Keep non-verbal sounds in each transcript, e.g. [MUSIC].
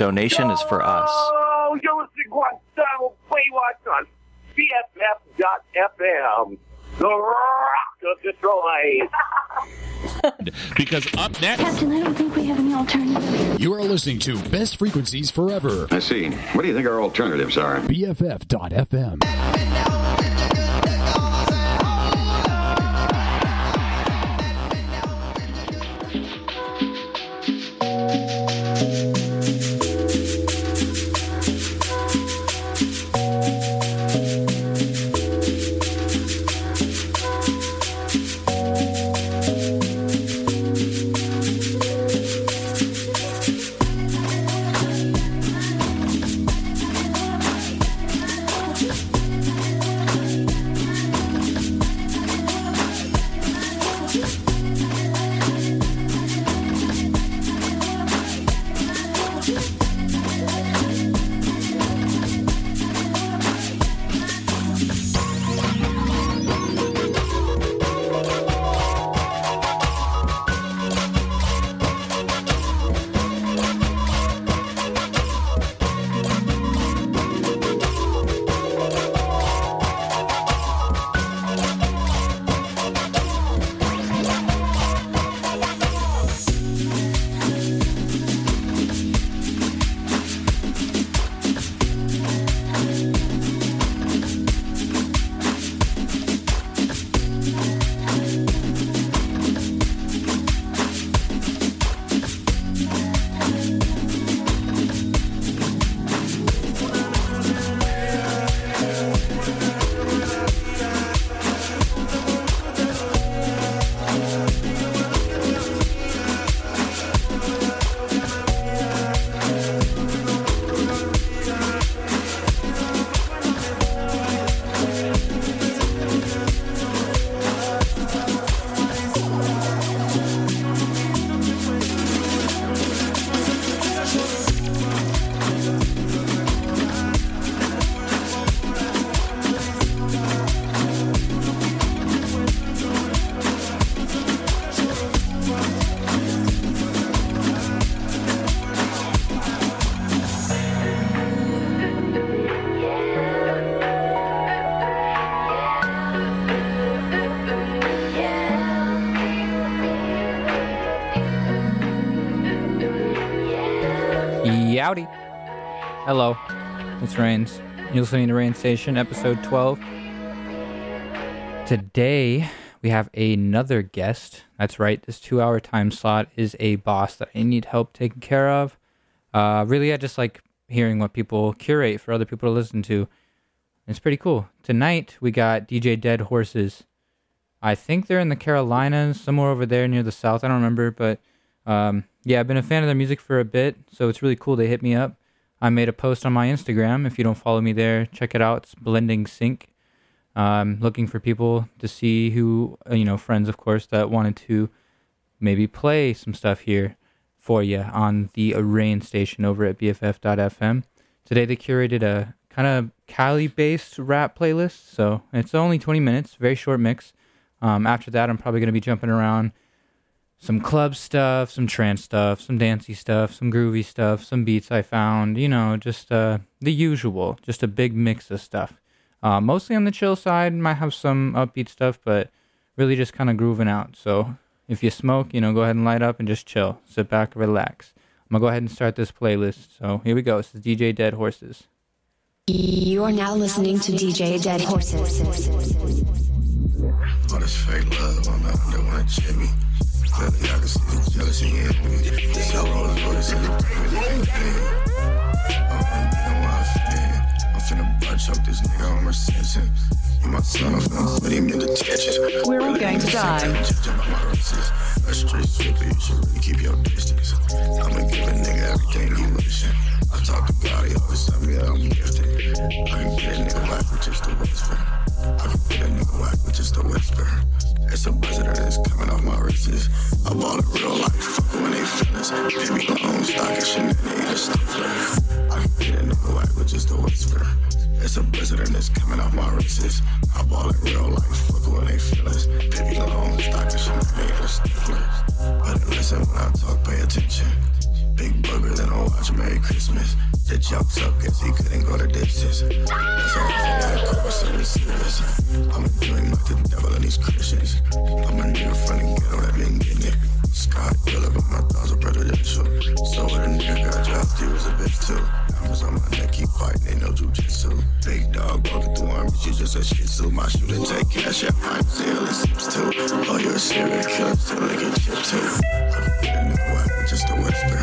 Donation is for us. Oh, you're listening to Guantanamo Baywatch on BFF.FM. The Rock of Detroit. [LAUGHS] because up next, Captain, I don't think we have any alternative. You are listening to Best Frequencies Forever. I see. What do you think our alternatives are? BFF.FM. Yowdy. Hello, it's Rains. You're listening to Rain Station, episode 12. Today, we have another guest. That's right, this two hour time slot is a boss that I need help taking care of. Uh, really, I just like hearing what people curate for other people to listen to. It's pretty cool. Tonight, we got DJ Dead Horses. I think they're in the Carolinas, somewhere over there near the south. I don't remember, but um, yeah, I've been a fan of their music for a bit, so it's really cool they hit me up. I made a post on my Instagram. If you don't follow me there, check it out. It's Blending Sync. Um, looking for people to see who, uh, you know, friends, of course, that wanted to maybe play some stuff here for you on the Rain station over at BFF.FM. Today they curated a kind of Cali based rap playlist, so it's only 20 minutes, very short mix. Um, after that, I'm probably going to be jumping around some club stuff, some trance stuff, some dancey stuff, some groovy stuff, some beats I found, you know, just uh, the usual, just a big mix of stuff. Uh, mostly on the chill side, might have some upbeat stuff, but really just kind of grooving out. So if you smoke, you know, go ahead and light up and just chill, sit back, relax. I'm gonna go ahead and start this playlist. So here we go. This is DJ Dead Horses. You are now listening to DJ Dead Horses. All this fake love, I'm out there wanna check me. Clearly, I can see the jealousy in me. This your Rolls Royce and you bring me Butt choke this nigga on Mercedes. You my son, I'm finna put him in detention. We're all going to die. Judging by my races. A straight strictly, you should really keep your distance. I'ma give a nigga everything he wishing. I talk to God, he always tell me that I'm gifted. I can get a nigga with just a whisper. I can get a nigga with just a whisper. It's a buzzer that is coming off my wrists. I it real life, fuck when they. Baby, my own stock and shit, they a stifler. I can get a nigga with just a whisper. It's a and it's coming off my wrists. I ball it real life, fuck when they feelings. Stock and shit, they a stifler. Better listen when I talk, pay attention. Big burger, then I watch Merry Christmas. The jokes up, guess he couldn't go the distance. That's all that serious. I'm a dream like the devil in these Christians. I'm a nigga from the ghetto that been getting it. Scott Miller, but my thoughts are presidential. So when a nigga got dropped, he was a bitch too. Diamonds on my neck, keep fighting, ain't no jujitsu. Big dog walking through armies, you just a shih tzu. My shooter take cash, yeah, I'm still seems too. Oh, you're a serial killer, still I get chipped too. I'm just a whisper.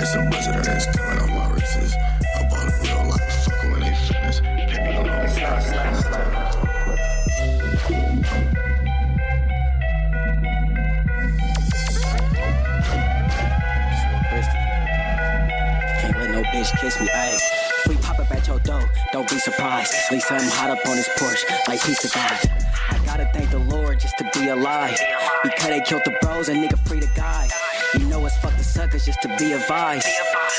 It's a buzzard that's coming on my wrists. Bitch kiss me, ayy. Free pop up at your door, don't be surprised. Leave something hot up on his porch, like pizza guys. I gotta thank the Lord just to be alive. Because they killed the bros and nigga free the guys. You know it's fuck the suckers just to be advised.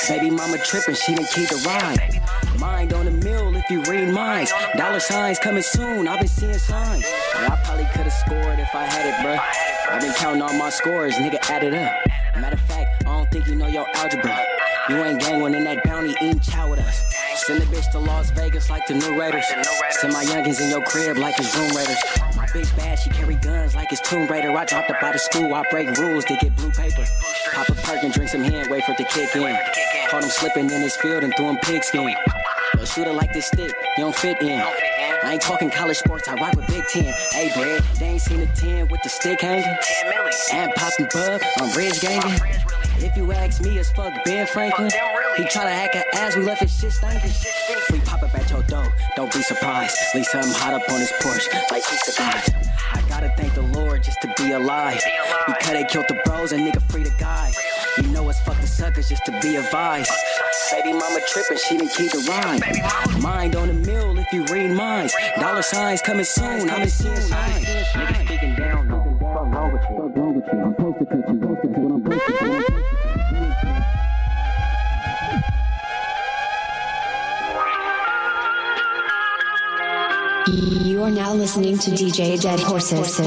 Baby mama tripping, she didn't keep the ride. Mind on the mill if you read minds. Dollar signs coming soon, I've been seeing signs. Yeah, I probably could've scored if I had it, bruh. I've been counting all my scores, nigga, add it up. Matter of fact, I don't think you know your algebra. You ain't gang one in that bounty eating chow with us. Send the bitch to Las Vegas like the new Raiders. Send my youngins in your crib like it's Room Raiders. My bitch bad, she carry guns like it's Tomb Raider. I dropped up out of school, I break rules to get blue paper. Pop a perk and drink some hen, wait for it to kick in. Caught him slipping in his field and threw him pigskin. A shooter like this stick, you don't fit in. I ain't talking college sports, I rock with Big Ten. Hey, bread, they ain't seen a 10 with the stick hanging. And popping bub on Ridge gangin'. If you ask me, it's fuck Ben Franklin. He try to hack an ass, we left his shit stinking. Free pop up at your door, don't be surprised. Leave something hot up on his porch, like pizza guys. I gotta thank the Lord just to be alive. Because they killed the bros and nigga free the guys. You know it's fuck the suckers just to be advised. Baby mama tripping, she didn't keep the rhyme. Mind on the mill if you read minds. Dollar signs coming soon, I'm in seeing signs. Niggas speaking down, no. Fuck wrong with you? Wrong with you? I'm supposed to cut you. You are now listening to DJ Dead Horses.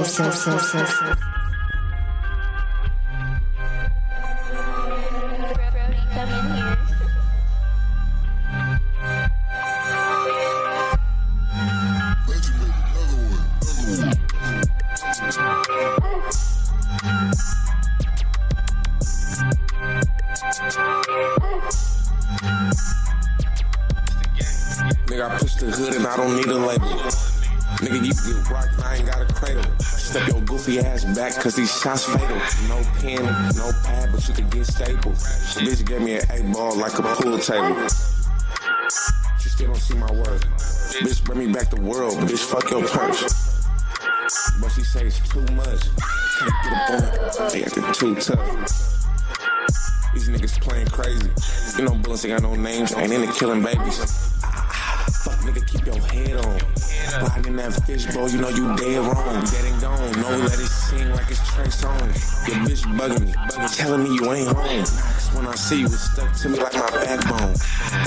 Goofy ass back, cause these shots fatal. No pen, no pad, but you can get stable. Bitch gave me an eight ball like a pool table. She still don't see my worth. Bitch, bring me back the world. Bitch, fuck your purse. But she say it's too much. Can't get on it. They too tough. These niggas playing crazy. You know, bullets ain't got no names. Ain't into killing babies. Your head on. That fishbowl, you know you dead wrong. Dead and gone. No, let it sing like it's Trey Songz. Your bitch bugging me, telling me you ain't home. When I see you, it's stuck to me like my backbone.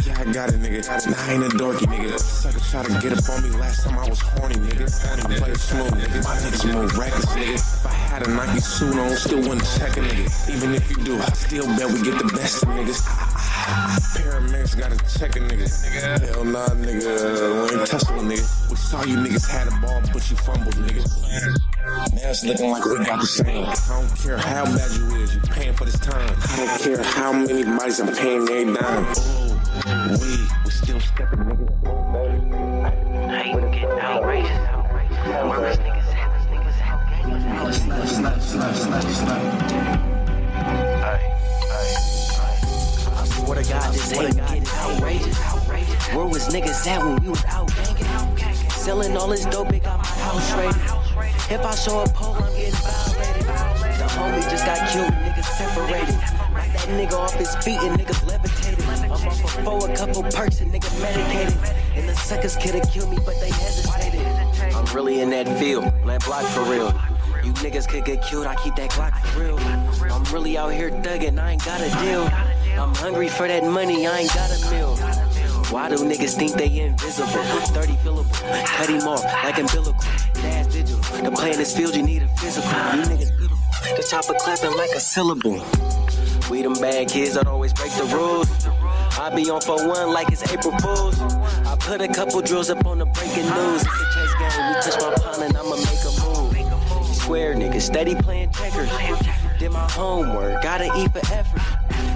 Yeah, I got it, nigga. Nah, I ain't a dorky, nigga. Sucker try to get up on me last time I was horny, nigga. I play it smooth, nigga. My niggas move reckless, nigga. If I had a Nike suit on, still wouldn't check a nigga. Even if you do, I still bet we get the best of niggas. Paramedics gotta check a nigga. Hell nah, nigga. We ain't testing a nigga. We saw you niggas had a ball, but you fumbled, nigga. Now it's looking like we got the same. I don't care how bad you is, you paying for this time. I don't care how many bodies I'm paying every dime. Ooh, we, we still stepping, nigga. I ain't getting outrageous. Where was niggas at? Niggas at? Outrageous. Where was niggas at when we was out banging? Selling all this dope, it got my house raided. If I show a pole, I'm getting violated. The homie just got killed, niggas separated. That nigga off his feet and niggas levitated. I'm off a four, a couple perks and niggas medicated. And the suckers could've killed me, but they hesitated. I'm really in that field, that block for real. You niggas could get killed, I keep that Glock for real. I'm really out here thugging, I ain't got a deal. I'm hungry for that money, I ain't got a meal. Why do niggas think they invisible? 30 fillable, cut him off like umbilical. Dash digital, to play in this field you need a physical. You niggas beautiful, the chopper clapping like a syllable. We them bad kids that always break the rules. I be on for one like it's April Fools. I put a couple drills up on the breaking news. It's a chess game. We touch my pawn and I'ma make. Square nigga, steady playing checkers. Did my homework, gotta eat for effort.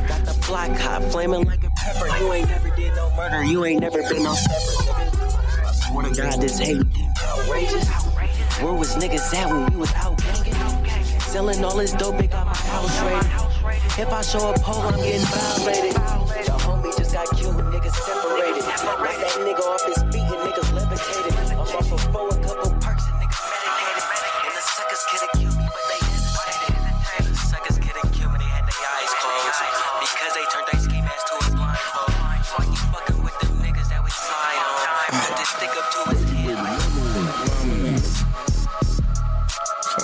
Got the block hot, flaming like a pepper. You ain't never did no murder, you ain't never been no separate. nigga. I swear to God, this hate outrageous. Where was niggas at when we was out ganging? Selling all this dope, it got my house raided. If I show a pole, I'm getting violated. Your homie just got killed, niggas separated. Knock that nigga off his feet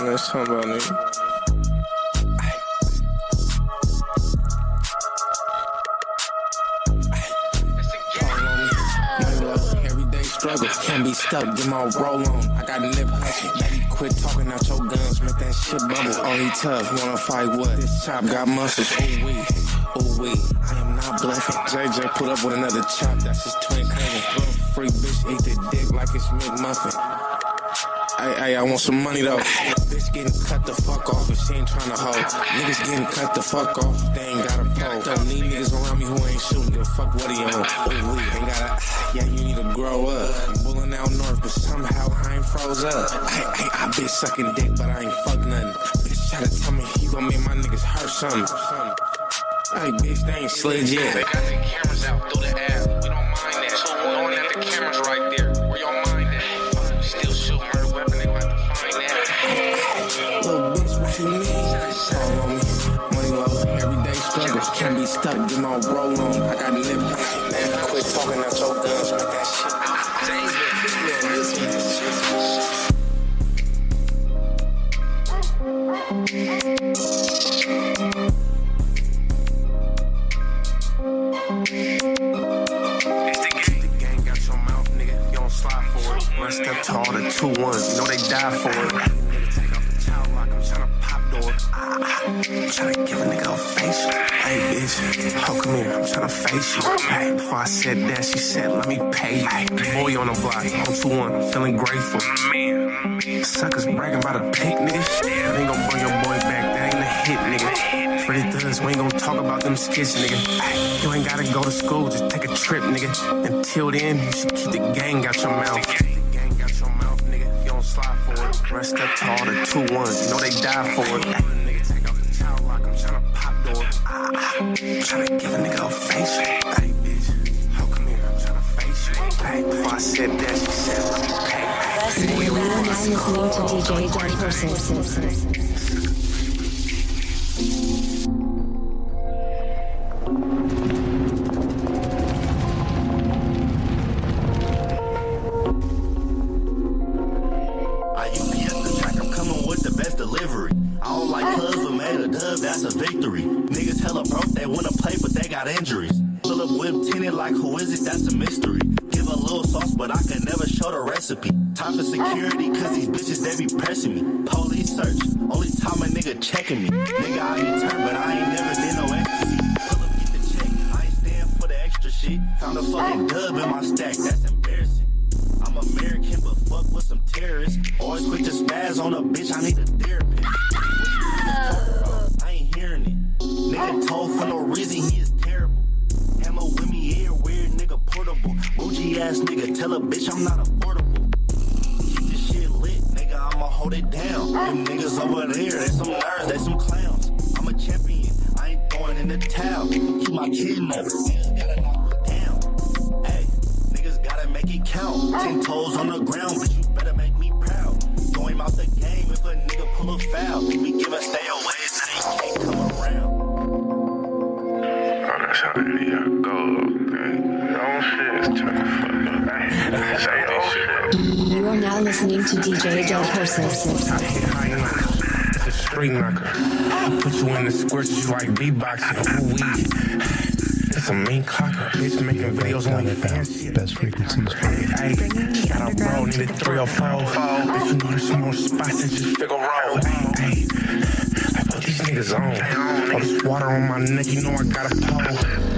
So let's about nigga. Can't be stuck, get my roll on. I got a lip hustle, baby, quit talking out your guns, make that shit bubble. Oh, he tough, you wanna fight what? This chop got muscles, ooh wee, ooh wee. I am not bluffing. JJ put up with another chop, that's his twin cousin. Freak bitch, eat the dick like it's McMuffin. Hey, hey, I want some money though. Bitch getting cut the fuck off if she ain't tryna hoe. Niggas getting cut the fuck off if they ain't got a pole. Don't need niggas around me who ain't shooting. Give a fuck what he on. Ooh, we ain't gotta. Yeah, you need to grow up. I'm bulling out north, but somehow I ain't froze up. Hey, hey, I been sucking dick, but I ain't fuck nothing. Bitch try to tell me he gon' make my niggas hurt something. Hey, bitch, they ain't slid yet. They got the cameras out through the app. Be stuck, get my roll on. I got live. Man, quit talking out your guns. Make that shit. Step to two ones. You know they die for it. Tryna give a nigga a face. Hey, bitch. Oh, come here. I'm tryna face you. Hey, before I said that, she said, let me pay you. Boy on the block. On 2 1. I'm feeling grateful. Suckers bragging about a pick, nigga. That ain't gon' bring your boy back. That ain't a hit, nigga. Freddie Thugs, we ain't gon' talk about them skits, nigga. You ain't gotta go to school, just take a trip, nigga. Until then, you should keep the gang out your mouth. Gang out your mouth, nigga. You don't slide for it. Rest up to all the two ones, you know they die for it. Ay, nigga, take off the child lock, I'm tryna pop door. Ah, ah. I'm tryna give a nigga a face. Hey, bitch, how come here? I'm tryna face you. Hey, before I said that, she said, let me pay. You are now listening to DJ Dead Horses. I like who is it, that's a mystery. Give a little sauce, but I can never show the recipe. Time for security, cause these bitches, they be pressing me. Police search, only time a nigga checking me. Nigga, I be turned, but I ain't never did no ecstasy. Pull up, get the check, I ain't stand for the extra shit. Found a fucking dub in my stack, that's embarrassing. I'm American, but fuck with some terrorists. Always quick to spaz on a bitch, I need a therapist. I ain't hearing it. Nigga told for no reason, he is portable. Bougie ass nigga, tell a bitch I'm not affordable. Keep this shit lit, nigga, I'ma hold it down. Them niggas over there, they some nerds, they some clowns. I'm a champion, I ain't throwing in the towel. Keep my kid nervous, gotta knock it down. Hey, niggas gotta make it count. Ten toes on the ground, but you better make me proud. Throw him out the game if a nigga pull a foul. We give a stay away, so he can't come around. Oh, that's how the You are now listening to DJ Dead Horses. It's a street knocker. I put you in the squares, you like beatboxing. Ooh, wee. It's a mean clocker. Bitch making videos on the fancy. Best frequencies for Hey, got a bro, need a 304. Bitch, you know there's some more spots than just figure roll. Hey, hey. I put these niggas on. All this water on my neck, you know I got a pole.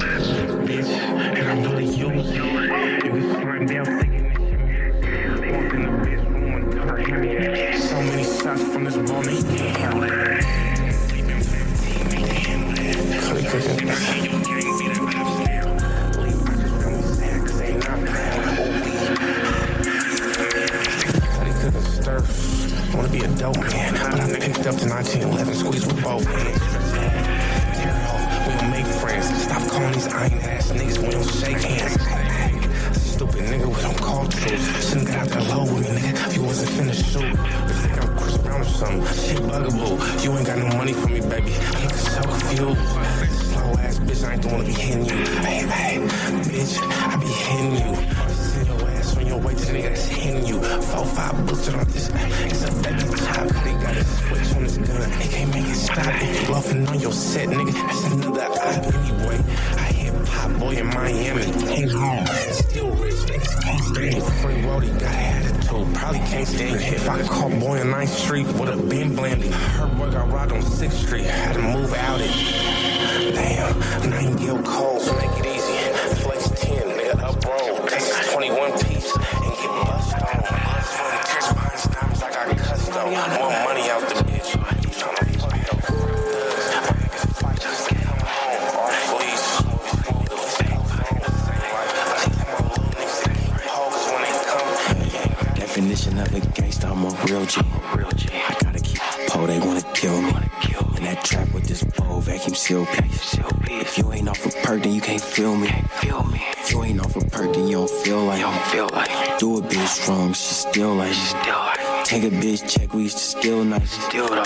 Then me. feel me. If you ain't off a perk, then you don't feel like me. Do a bitch wrong, she still like me. Take a bitch check, we used to steal nice.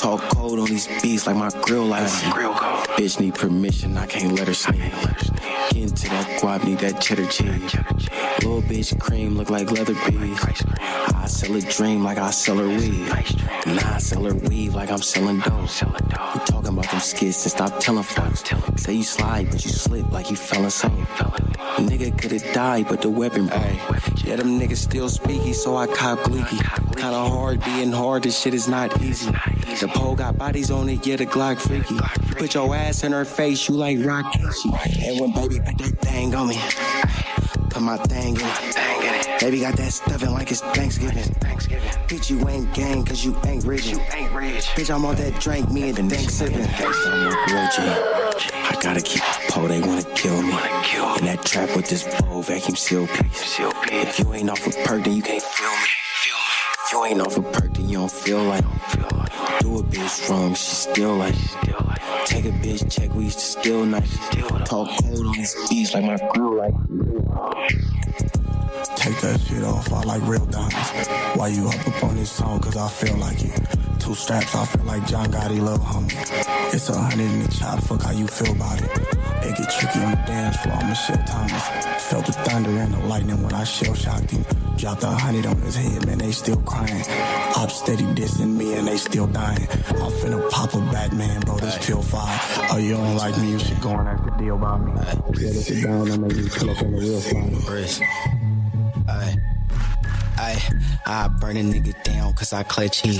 Talk cold on these beats like my grill lights. Bitch need permission, I can't let her sneak. Get into that guap, need that cheddar cheese. Little bitch cream look like leather bees. I sell a dream like I sell her weed. And I sell her weave like I'm selling dope. We talking about them skits and stop telling folks. Say you slide, but you slip like you fell in soap. Nigga could've died, but the weapon broke. Yeah, them niggas still speaky, so I cop gleeky. Kinda hard being hard, this shit is not easy. The pole got bodies on it, yeah, the Glock freaky. Put your ass in her face, you like Rock. And when baby put that thing on me, put my thing in it. Baby got that stuffing like it's Thanksgiving. Bitch, you ain't gang, cause you ain't rich. You ain't rich. Bitch, I'm on that drink, me and the sipping. Gangsta, I'm a real G. I gotta keep a pole, they wanna kill me. In that trap with this bow, vacuum seal piece. If you ain't off a perk, then you can't feel me. If you ain't off a perk, then you don't feel like Do a bitch wrong, she still like Take a bitch check, we used to steal nice. Talk cold on these beats like my crew like Take that shit off, I like real diamonds. Why you up up on this song? Cause I feel like it. Two straps, I feel like John Gotti, love homie. It's a hundred in the chop, fuck how you feel about it. It get tricky on the dance floor, I'm Michelle Thomas. Felt the thunder and the lightning when I shell shocked him. Dropped a hundred on his head, man, they still crying. Op steady dissing me and they still dying. I'm finna pop a Batman, bro, this pill five. Oh, you don't like me, you should go and act the deal about me. Yeah, this is down, I'm making you up on the real fly. I burn a nigga down cause I clutch heat.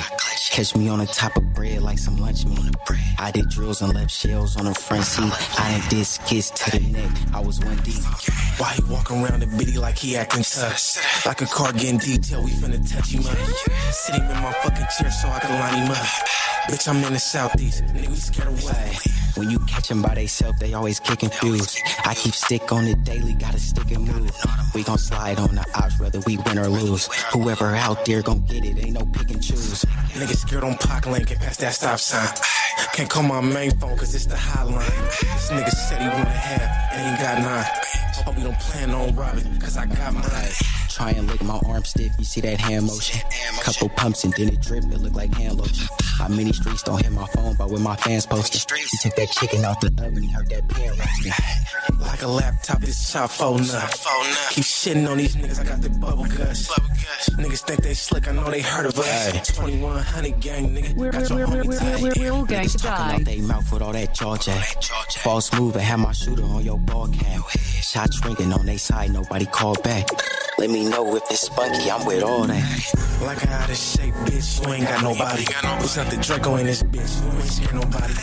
Catch me on the top of bread like some lunch meat. I did drills and left shells on the front seat. I ain't did skits to the neck. I was one deep. Why he walk around the bitty like he acting tough? Like a car getting detailed, we finna touch him up. Sit him in my fucking chair so I can line him up. Bitch, I'm in the southeast. Nigga, we scared away. When you catch them by theyself, they always get confused. I keep stick on it daily, gotta stick and move. We gon' slide on the ops, whether we win or lose. Whoever out there gon' get it, ain't no pick and choose. Nigga scared on Pac Lane, get past that stop sign. Can't call my main phone cause it's the hotline. This nigga said he wanna have, and he got nine. Hope we don't plan on robbing, cause I got mine. Try and lick my arm stiff, you see that hand motion. Couple pumps and then it drip, it look like hand lotion. How many streets don't hit my phone, but with my fans posted. He took that chicken out the oven, he heard that pan roasting. Like a laptop, this chop phone up. Keep shitting on these niggas, I got the bubble guts. Niggas think they slick, I know they heard of us. 2100 gang, nigga. We're, got we're, your we're, homie we're, we're, we're all going to Talking die. out they mouth with all that jaw jack. False move and have my shooter on your ball cap. Shots ringing on they side, nobody called back. Let me know if it's spunky, I'm with all that. Like I out of shape, bitch. You ain't got nobody. What's up the Draco in this bitch? You ain't scared nobody.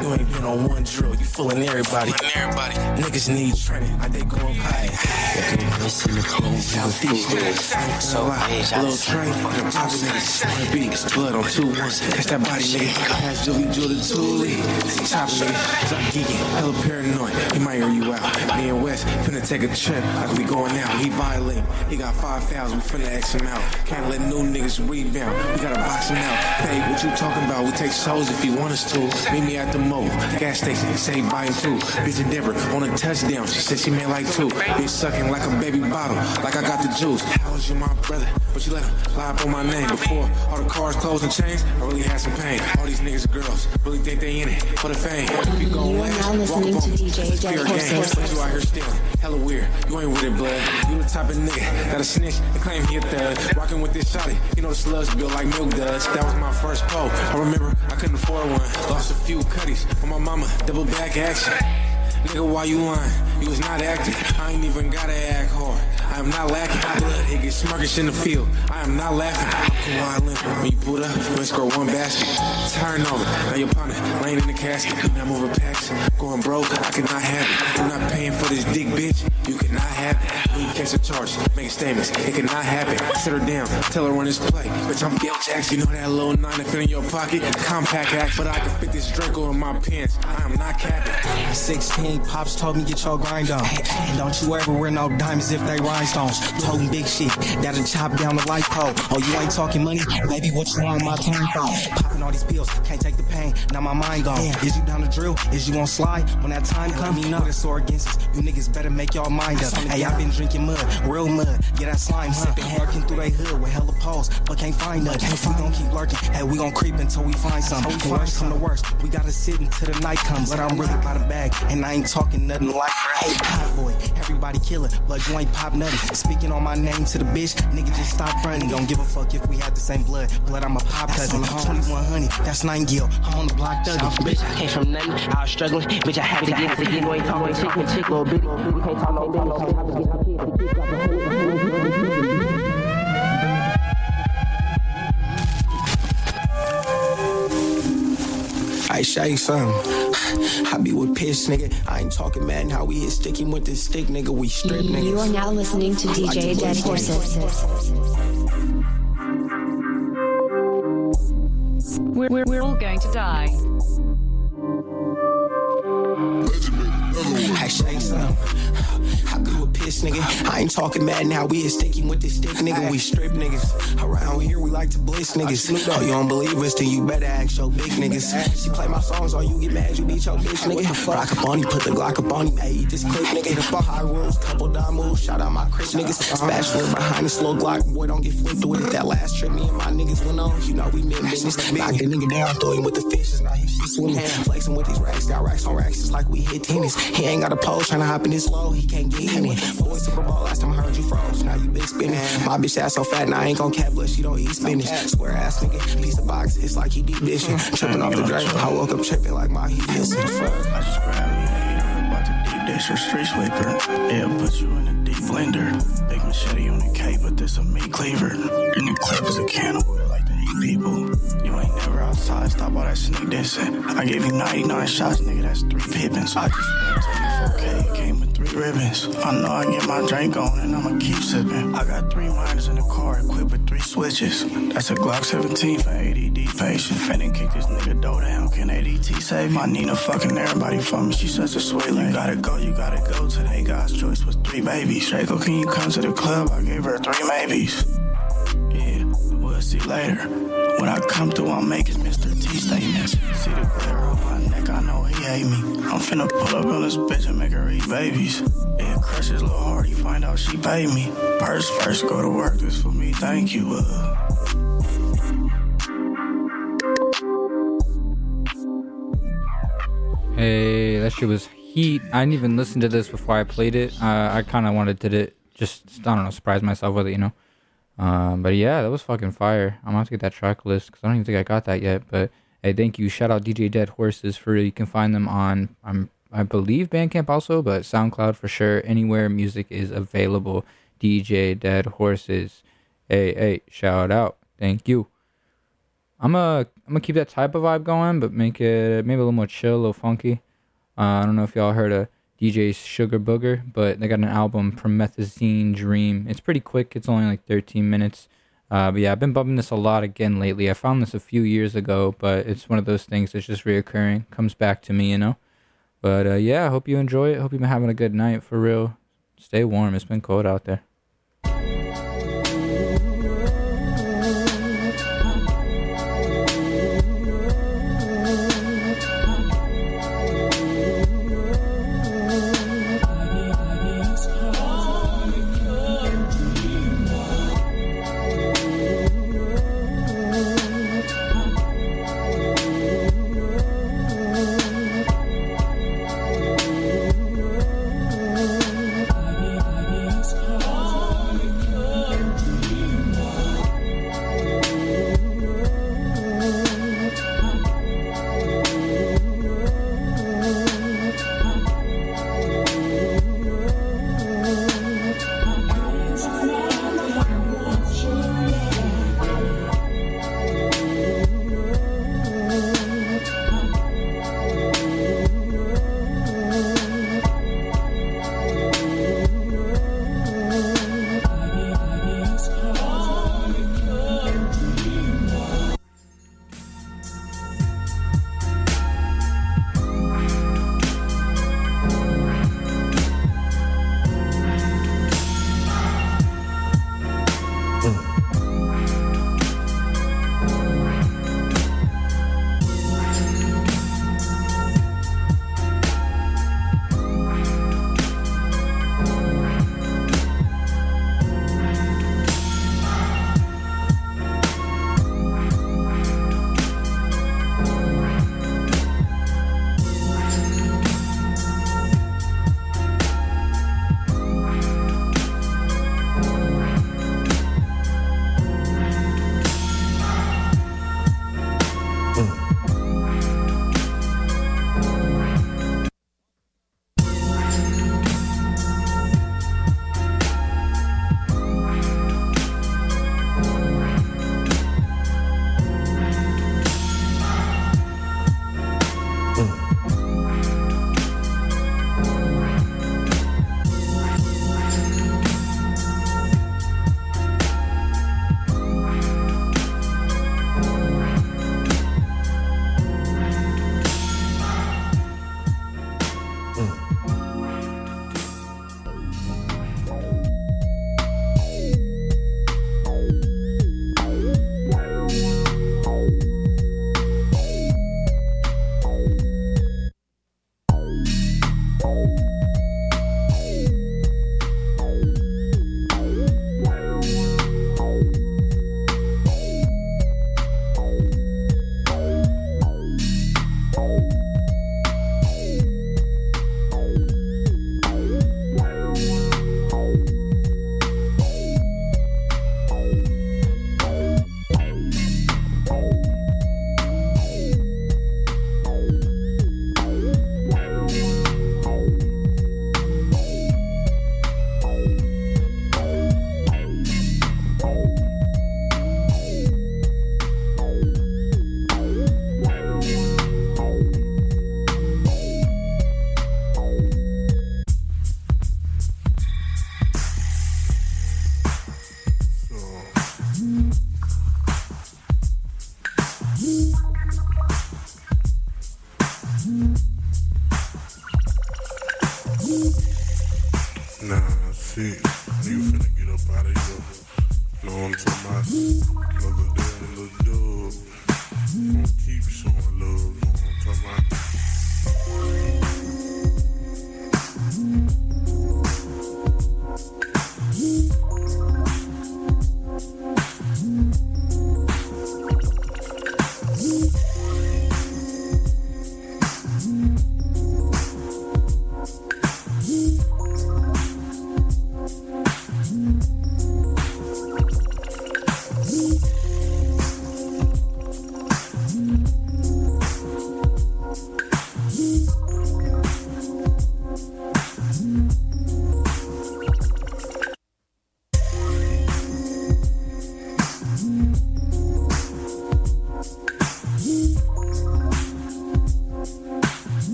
You ain't been on one drill. You fooling everybody. Niggas need training. Like they going high. Listen to South East. So bitch, I Little train, fucking poppin' niggas. Beats, blood on two ones. Catch that body, nigga. Pass Julie, Julie, Toolie. Top nigga. Start geeking. Hella paranoid. He might hear you out. Me and West finna take a trip. Like we going out. He violent. He got 5,000. We finna X him out. Can't let new niggas rebound. We gotta box him out. Hey, what you talking about? We take shows if you want us to. Meet me at the mall. Gas station. Say buy him two. Bitch Endeavor on a touchdown. She said she made like two. Bitch sucking like a baby bottle. Like I got the juice. How was you my brother? But you let him lie up on my name before all the cars, clothes, and chains. I really had some pain. All these niggas and girls really think they in it for the fame. If you gon' last, now walk listening up to on. DJ It's game. But you out here stealing. Hella weird. You ain't with it, blood. You the type of nigga that'll snitch and claim he a thug. Rocking with this shotty. You know the slugs built like milk duds. That was my first pole. I remember I couldn't afford one. Lost a few cutties on my mama. Double back action. Nigga, why you lying? You was not acting. I ain't even gotta act hard. I am not lacking. Blood, it gets smirkish in the field. I am not laughing. Kawhi Leonard, when you put up, you ain't score one basket. Turn over. Now your partner laying in the casket. Now moving packs. Going broke, I cannot have it. I'm not paying for this dick, bitch. You cannot have it. We catch a charge, making statements. It cannot happen. Sit her down, tell her run this play. Bitch, I'm Phil Jackson. You know that little nine that fit in your pocket? Compact act, but I can fit this Draco in my pants. I am not capping. 16 pops told me get your grind on. And don't you ever wear no diamonds if they rhinestones. Told big shit, that'll chop down the light pole. Oh, you ain't talking money? Baby, what you want my time for? Popping all these pills, can't take the pain, now my mind gone. Damn. Is you down the drill? Is you on slide? When that time come, me know sore or against us. You niggas better make y'all mind up. Hey, I've been drinking mud, real mud. Yeah, that slime huh? sipping, lurking through they hood with hella poles, but can't find nothing. We gon' keep lurking, hey, we gon' creep until we find something. Worst come to worst, we gotta sit until the night comes. But I'm really out of bag, and I ain't talking nothing like Hey, hot boy, everybody killer, but you ain't pop nothing. Speaking on my name to the bitch, nigga just stop running. Don't give a fuck if we had the same blood. Blood, I'm a pop cousin. 2100, that's nine gil. I'm on the block thugging. Bitch, I came from nothing. I was struggling. Bitch, I had to get to get away. Talking chick and chick, little bitty. We can't talk no business. I show you something. I be with piss, nigga. I ain't talking mad how we hit sticky with this stick, nigga. We strip niggas. You are now listening to DJ Dead Horses. We're, we're, we're all going to die. I show you piss, nigga. I ain't talking mad now. We is sticking with this stick, nigga. We strip niggas. Around here, we like to bliss niggas. Oh, you don't believe us, then you better ask your big niggas. She play my songs, or you get mad, you beat your bitch, nigga. Rock up on him, put the Glock up on him. Hey, this clip, nigga. The fuck high rules, couple dime moves. Shout out my Chris niggas. Spatula behind this little Glock. Boy, don't get flipped with it. That last trip, me and my niggas went on. You know, we meant business. Knock the nigga down, throw him with the fishes. Now he swimming. Flexing with these racks. Got racks on racks. It's like we hit tennis. He ain't got a pole trying to hop in this low. He can't get in it. Boy, Super Bowl, last time I heard you froze. Now you big spinning. My bitch ass so fat, now I ain't gon' cap, but she don't eat spinach. Square ass nigga, piece of box, it's like he deep dishing. Tripping off the drain. I woke up tripping like my missing. Fuck. I just grabbed me a hater about to deep dish or street sweeper. Yeah, put you in a deep blender. Big machete on the K, but this a meat cleaver. In the clip is a can of people. You ain't never outside, stop all that sneak dissing. I gave you 99 shots, nigga, that's three pippins. I just spent 24K, came with three ribbons. I know I get my drink on and I'ma keep sipping. I got three miners in the car equipped with three switches. That's a Glock 17 for ADD patient. Finna kick this nigga dough down. Can ADT save me? My Nina fucking everybody for me. She such a sweet lady. You gotta go, you gotta go. Today God's choice was three babies. Draco, can you come to the club? I gave her three maybes. See later. When I come through, I'll make his Mr. T statements. See the glitter on my neck, I know he hate me. I'm finna pull up on this bitch and make her eat babies. Yeah, crush his little he find out she paid me. Purse first, go to work, this for me, thank you. Uh. Hey, that shit was heat. I didn't even listen to this before I played it. Uh, I kind of wanted to just, I don't know, surprise myself with it, you know? Um, but yeah, that was fucking fire. I'm gonna have to get that track list because I don't even think I got that yet. But hey, thank you. Shout out DJ Dead Horses for you can find them on I'm I believe Bandcamp also, but SoundCloud for sure. Anywhere music is available. DJ Dead Horses. Hey, hey, shout out. Thank you. I'm gonna I'm gonna keep that type of vibe going, but make it maybe a little more chill, a little funky. Uh, I don't know if y'all heard of DJ Sugar Booger, but they got an album Promethazine Dream. It's pretty quick. It's only like 13 minutes. Uh, but yeah, I've been bumping this a lot again lately. I found this a few years ago, but it's one of those things that's just reoccurring. Comes back to me, you know. But uh, yeah, I hope you enjoy it. Hope you've been having a good night for real. Stay warm. It's been cold out there.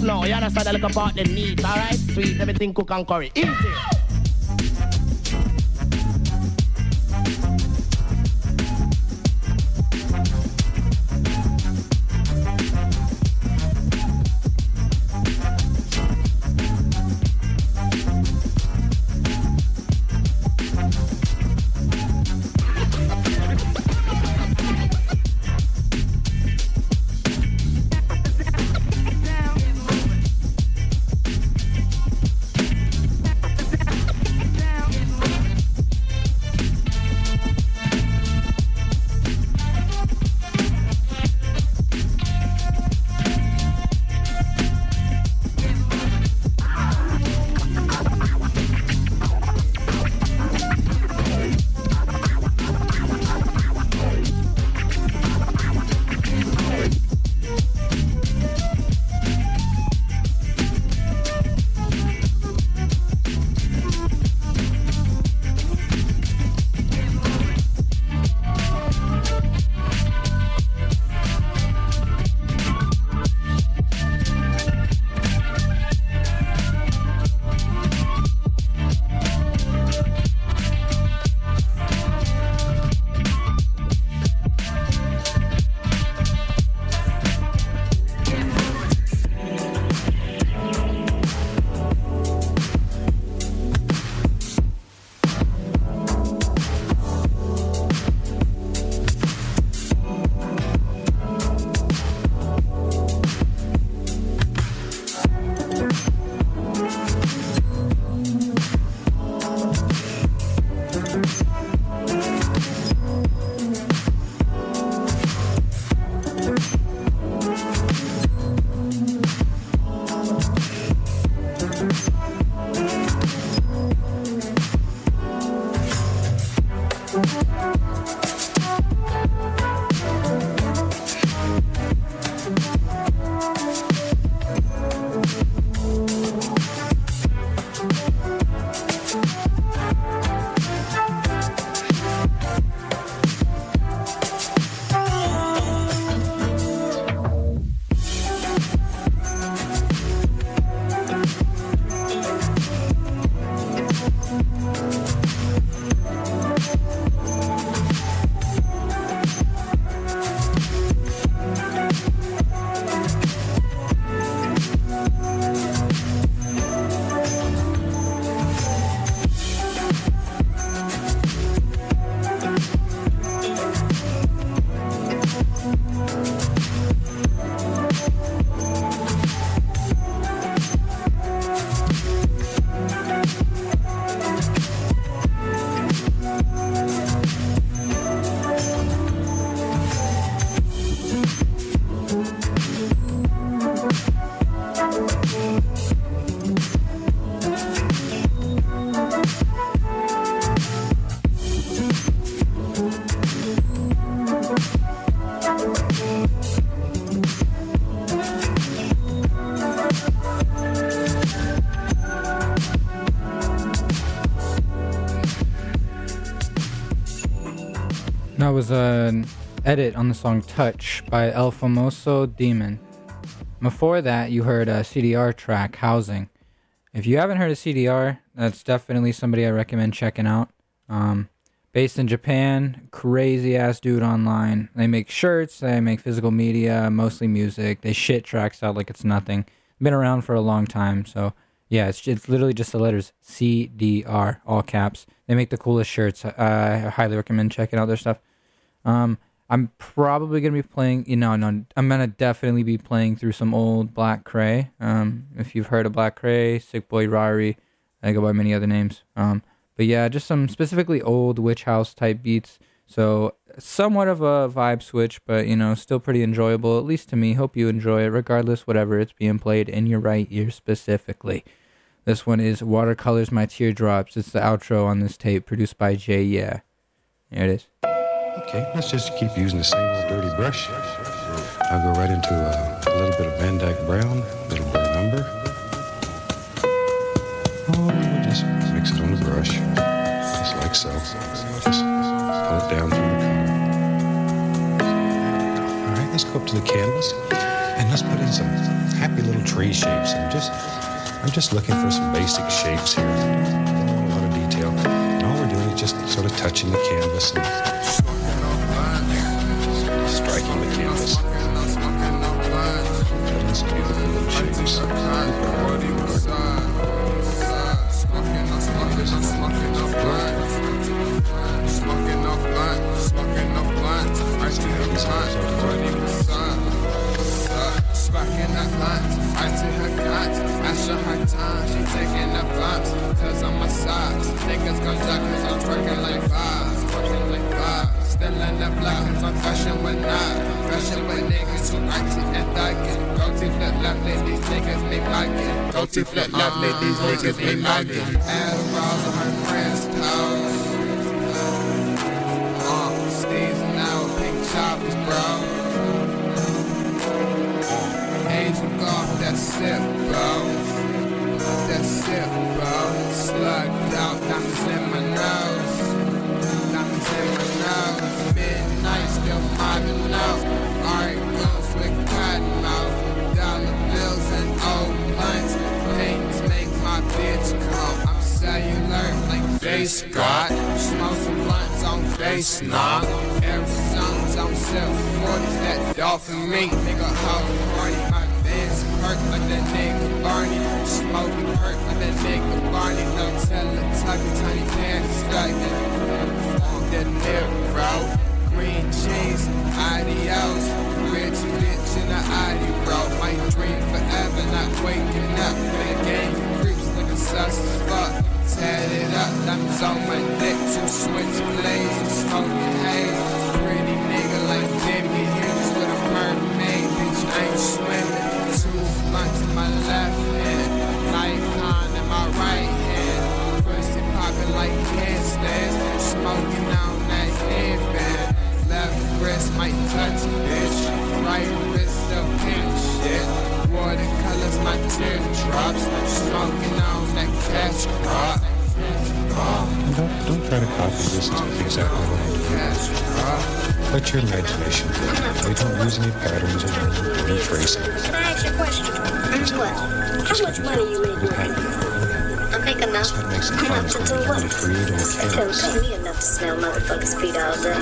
Snow. You understand the little part the neat, alright? Sweet, everything cook and curry. Easy. Edit on the song Touch by El Famoso Demon. Before that, you heard a CDR track, Housing. If you haven't heard of CDR, that's definitely somebody I recommend checking out. Um, based in Japan, crazy ass dude online. They make shirts, they make physical media, mostly music. They shit tracks out like it's nothing. Been around for a long time, so yeah, it's it's literally just the letters C D R, all caps. They make the coolest shirts. I highly recommend checking out their stuff. Um, I'm probably gonna be playing. You know, no, I'm gonna definitely be playing through some old Black Kray. Um, if you've heard of Black Kray, Sick Boy Rari, I go by many other names. Um, but yeah, just some specifically old witch house type beats. So somewhat of a vibe switch, but you know, still pretty enjoyable, at least to me. Hope you enjoy it, regardless whatever it's being played in your right ear specifically. This one is Watercolors My Teardrops. It's the outro on this tape, produced by Jay Yeah. There it is. Okay, let's just keep using the same old dirty brush. I'll go right into a, a little bit of Van Dyke Brown, a little bit of number. Oh, we'll just mix it on the brush, just like so. Just pull it down through the color. All right, let's go up to the canvas and let's put in some happy little tree shapes. I'm just, I'm just looking for some basic shapes here. Don't want a lot of detail. We're just sort of touching the canvas and striking the canvas. Putting some beautiful little shapes. Sparking up lines, I see her guns. I show her time, she taking the bumps. Cause I'm a size. Niggas gon' duck cause I'm twerking like vibes. Twerking like vibes. Still in the block cause I'm fashion with knives. Fashion with niggas who artsy and thuggin'. Go to flip left, let these niggas be buggin'. Go to flip left, let these niggas be buggin'. Adderall on her friends' toes. Uh, Steve's now pink choppers, bro. That's it, bro. That's it, bro. Slugged out, diamonds in my nose. Diamonds in my nose. Midnight, still mobbing out. Alright, goes with cotton mouth. Dollar bills and old blunts. Paintings make my bitch come. I'm cellular like face God. Smoking blunts on face knob. Arizona's on self 40s, that dolphin mink. Nigga, how party perk like that nigga Barney. Smoking perk like that nigga Barney. No teller, tucking tiny pants like that. That nigga, Green jeans, adios. Rich bitch in the ID road. My dream forever, not waking up. When the game creeps looking sus as fuck. Tatted up, diamonds on my neck. Two switchblades and smoking haze. Let your imagination flow. We don't use any patterns or any tracing. Can I ask you a question? What? How much money you make working? I make enough. Enough to do what? It don't pay me enough to smell motherfuckers' feet all day.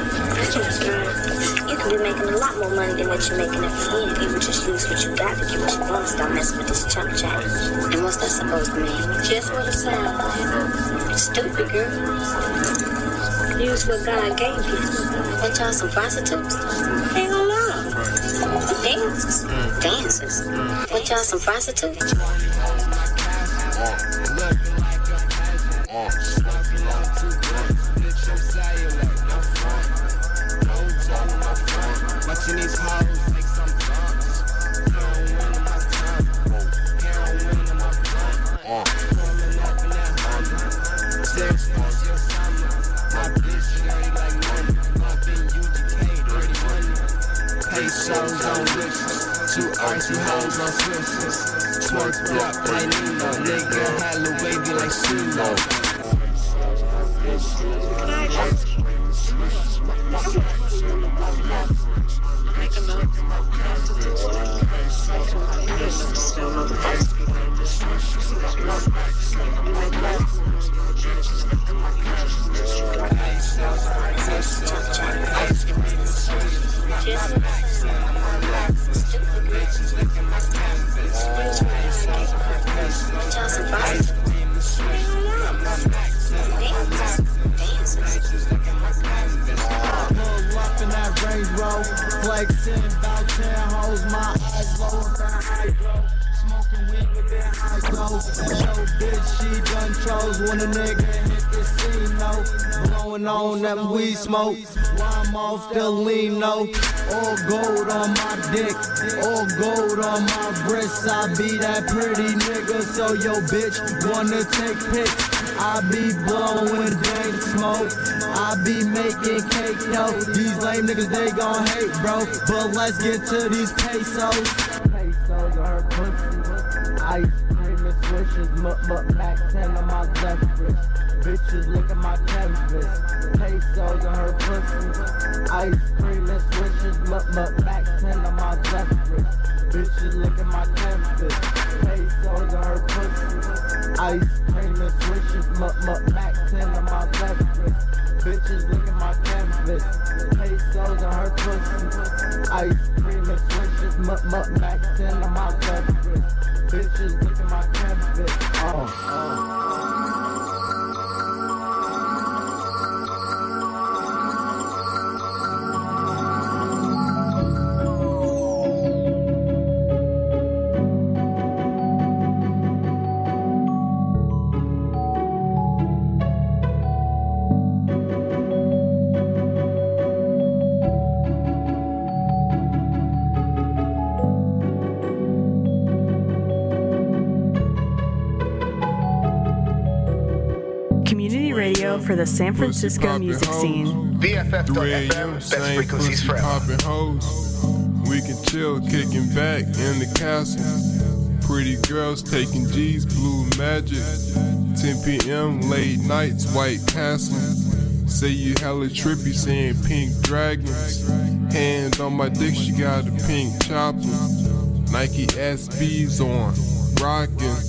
You can be making a lot more money than what you're making if you would just use what you got to get what you want. Stop messing with this chump chat. And what's that supposed to mean? Just what it sounds like. Stupid girl. Use what God gave you. What y'all some prostitutes? Ain't no lie. Dancers. Dancers. What mm. y'all some prostitutes? Hoes on switches. Twerked up like Nino. Nigga, hello baby like CeeLo. Smoke, while I'm off the lean, no. All gold on my dick, all gold on my wrist. I be that pretty nigga, so yo, bitch, wanna take pics. I be blowing dank smoke. I be making cake though. These lame niggas they gon' hate, bro. But let's get to these pesos. Pesos are pussy. Ice cream and swishes. Muck muck Mac 10 on my left wrist. Bitches look at my canvas. Pesos are her pussy. Ice cream and swishes. Muck muck Mac 10 on my left. Bitches look at my canvas. Pesos are her pussy. Ice cream and swishes. Muck muck Mac 10 on my left. Bitches look at my canvas. Pesos on her pussy. Ice cream and swishes. Muck muck Mac 10 on my left. Bitches look at my canvas. Oh, oh. For the San Francisco music scene. BFF.FM, best frequencies forever. Popping. We can chill, kicking back in the castle. Pretty girls taking G's, blue magic. 10 p.m. late nights, White Castle. Say you hella trippy, saying pink dragons. Hand on my dick, she got a pink chopper. Nike SBs on, rockin'.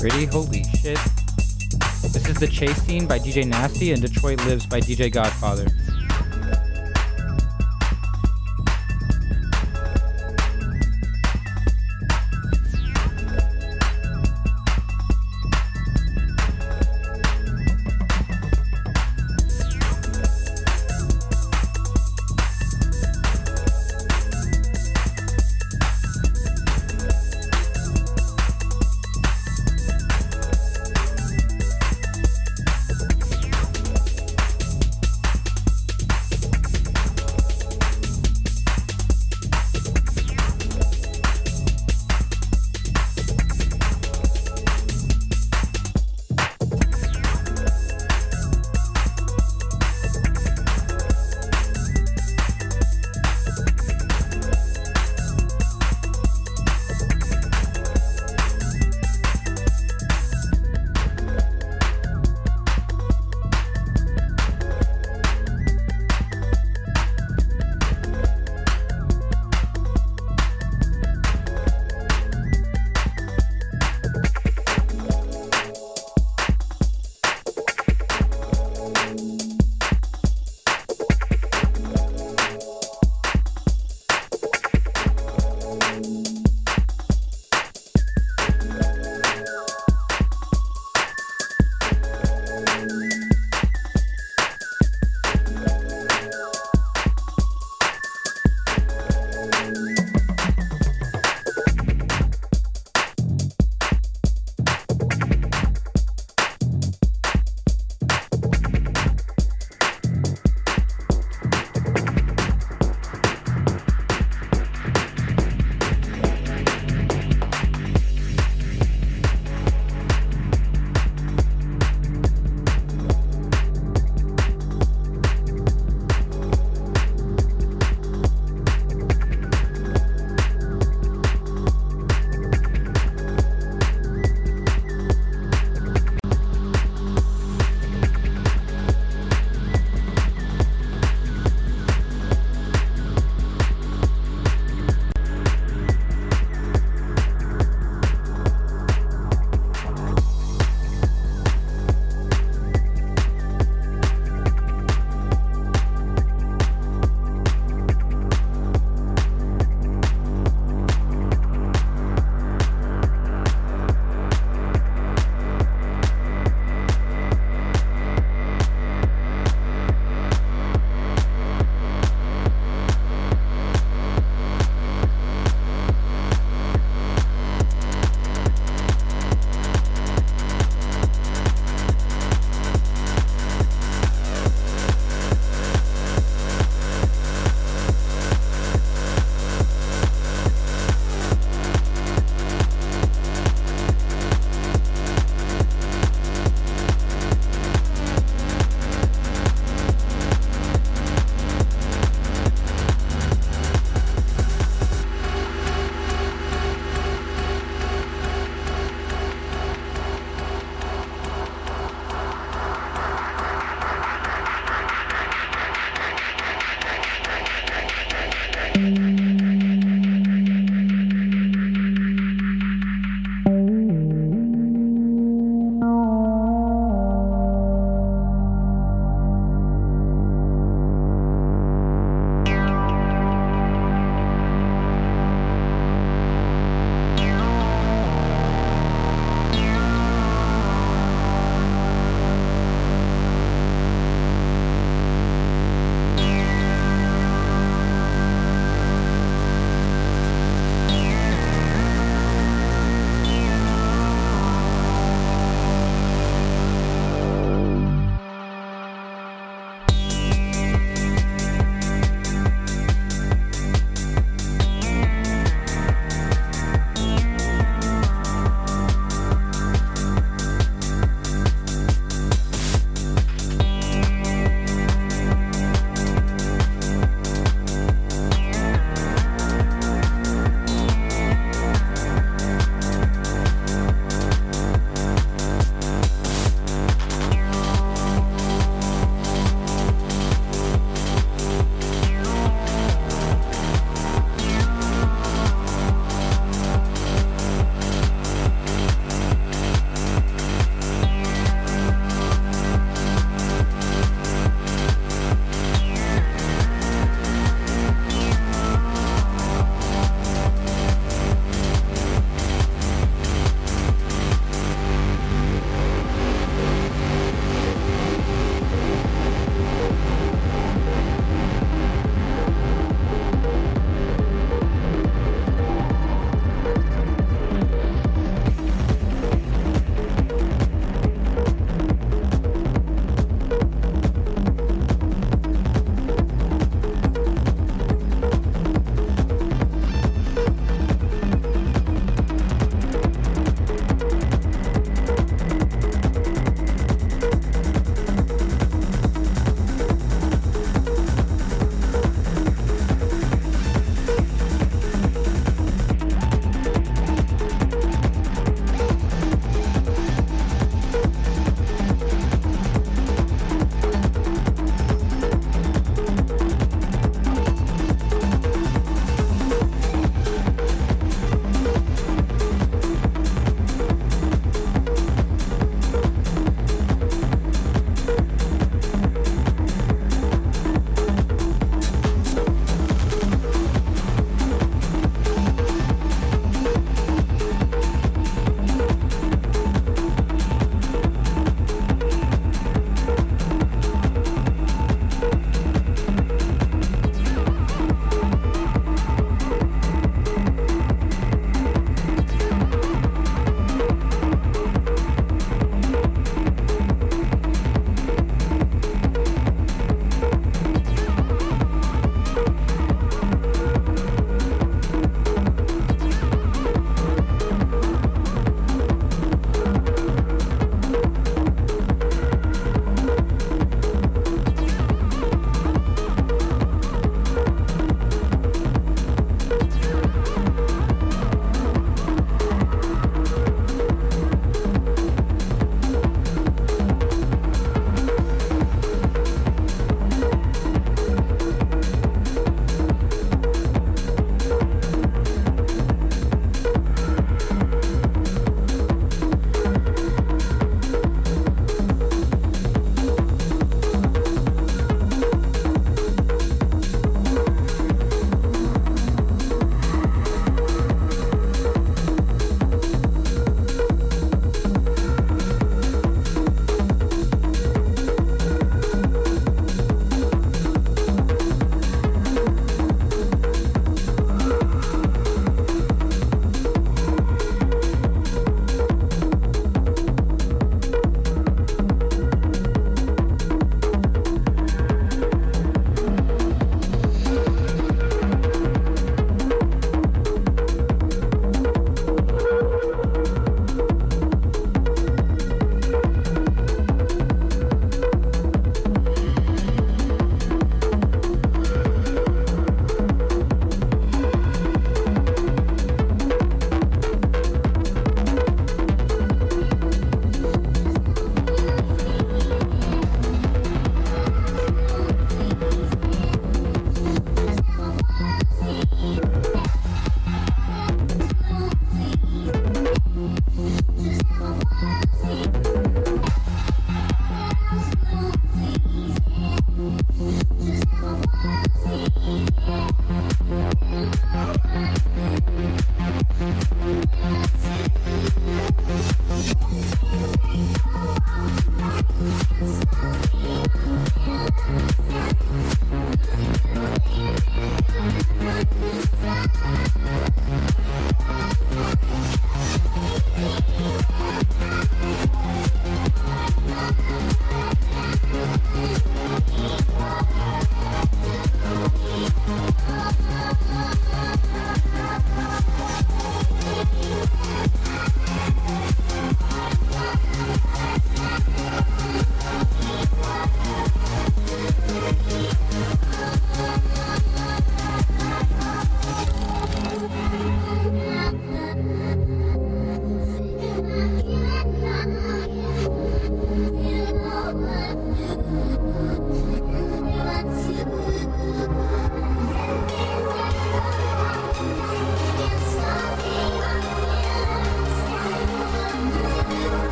Pretty? Holy shit. This is The Chase Scene by DJ Nasty and Detroit Lives by DJ Godfather.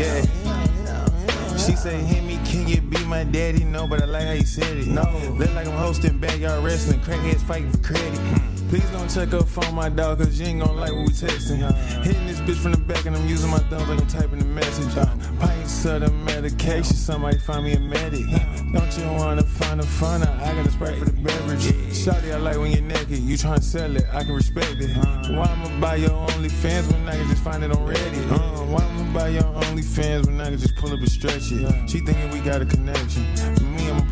Yeah. She say, Hemi, can you be my daddy? No, but I like how you said it. No. Look like I'm hosting backyard wrestling, crackheads fighting for credit. Hmm. Please don't check up on my dog, cause you ain't gonna like what we texting. Hitting this bitch from the back and I'm using my thumbs like I'm typing the message. Pints of the medication, somebody find me a medic. Don't you wanna find a funner? I got a sprite for the beverage. Shawty, I like when you're naked. You tryna sell it, I can respect it. Why I'ma buy your OnlyFans when I can just find it on Reddit? Uh, why I'ma buy your OnlyFans when I can just pull up and stretch it? She thinking we got a connection.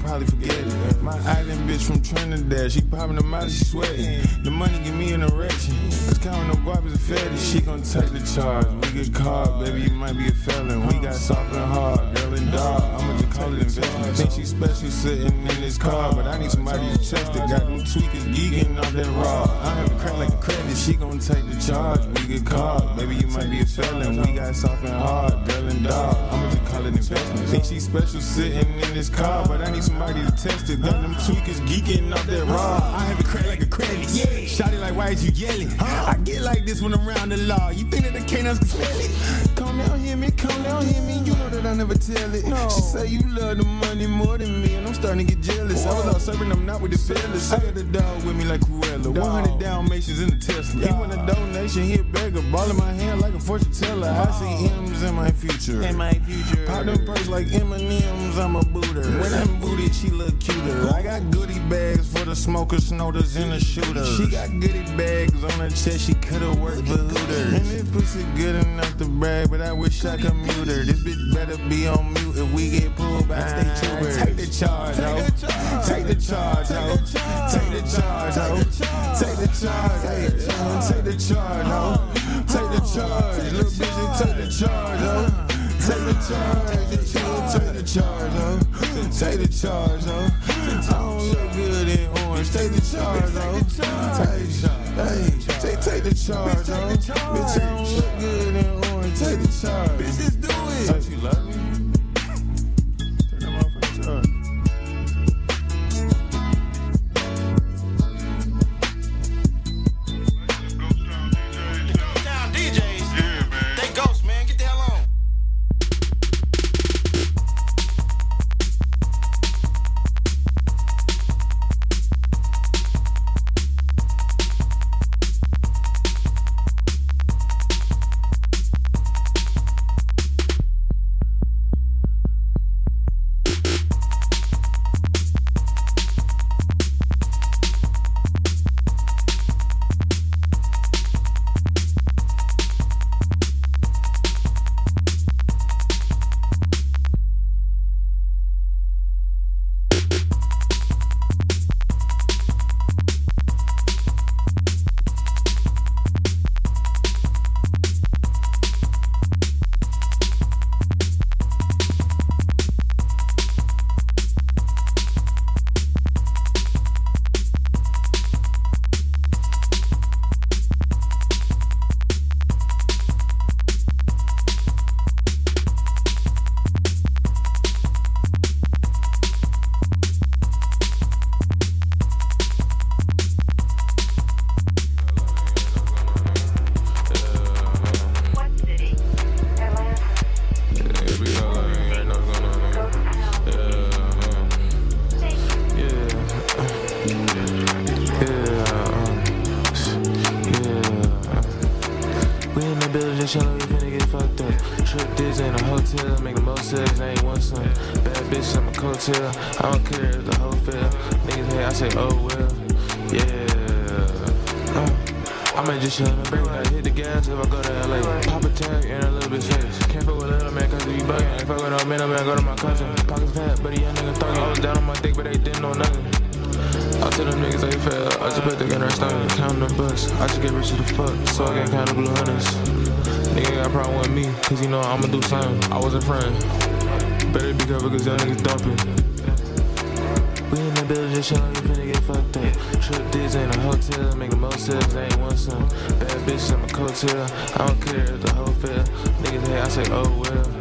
Probably forget it. My island bitch from Trinidad, she popping them out, she sweating. The money give me an erection. Cause counting no guap is a fetish. She gon' take the charge. We get caught, baby, you might be a felon. We got soft and hard, girl and dog. I'ma just it investment. Think she special sitting in this car, but I need somebody to test it. Got them tweakers geeking off that raw. I have a crack like a credit. She gon' take the charge. We get caught, maybe you might be a felon. We got soft and hard, girl and dog. I'ma just call it investment. Think she special sitting in this car, but I need somebody to test it. Got them tweakers geeking off that raw. I have a crack like a credit. Yeah. Shotty like, why is you yelling? Huh? I get like this when I'm around the law. You think that the canines can smell it? Come down, hear me, come down, hear me. You know that I never tell it. No. She say you love the money more than me, I'm starting to get jealous. I was out serving, I'm not with the fellas. I got the dog with me like Cruella. 100 Dalmatians in the Tesla. He want a donation, he a beggar. Ball in my hand like a fortune teller. I see M's in my future. In my future. Pop them perks like M&M's, I'm a booter. When I'm booted, she look cuter. I got goodie bags for the smokers, snowders, and the shooters. She got goodie bags on her chest, she could've worked for Hooters. And this pussy good enough to brag, but I wish I could mute her. This bitch better be on mute if we get pulled by state troopers. Take the charge, ho. Take the charge, ho. Take the charge, ho. Take the charge, hey. Take the charge, ho. Take the charge, little bitch, take the charge, ho. Take the charge, take the charge, ho. Take the charge, ho. I don't look good in orange. Take the charge, ho. Take, the charge, hey, take, take the charge, ho. Bitch, I don't look good in orange. Take the charge. Bitch, just do it. Like she love me. Chillin', we finna get fucked up. Trip this in a hotel, make the most sex, ain't one son. Bad bitch, I'm a coattail. I don't care if the whole fail. Niggas hate, I say, oh well. Yeah. Uh, I might just in the break, like hit the gas if I go to LA. Pop a tag and a little bit face. Can't fuck with little man cause he be bugging. Ain't fuck with no man, man, go to my cousin. Pockets fat, but he young nigga thuggin'. I was down on my dick, but they didn't know nothing. I tell them niggas they fail. I just put the gun in her stomach, counting them bucks. I just get rich as the fuck, so I can count the blue hunters. Nigga got problem with me, cause you know I'ma do something. I was a friend. Better be careful cause y'all niggas dumping. We in the building just chillin', we finna get fucked up. Trip this in a hotel, make the most sense, ain't one son. Bad bitch, I'm a coattail. I don't care if the whole fail. Niggas hate, I say, oh well.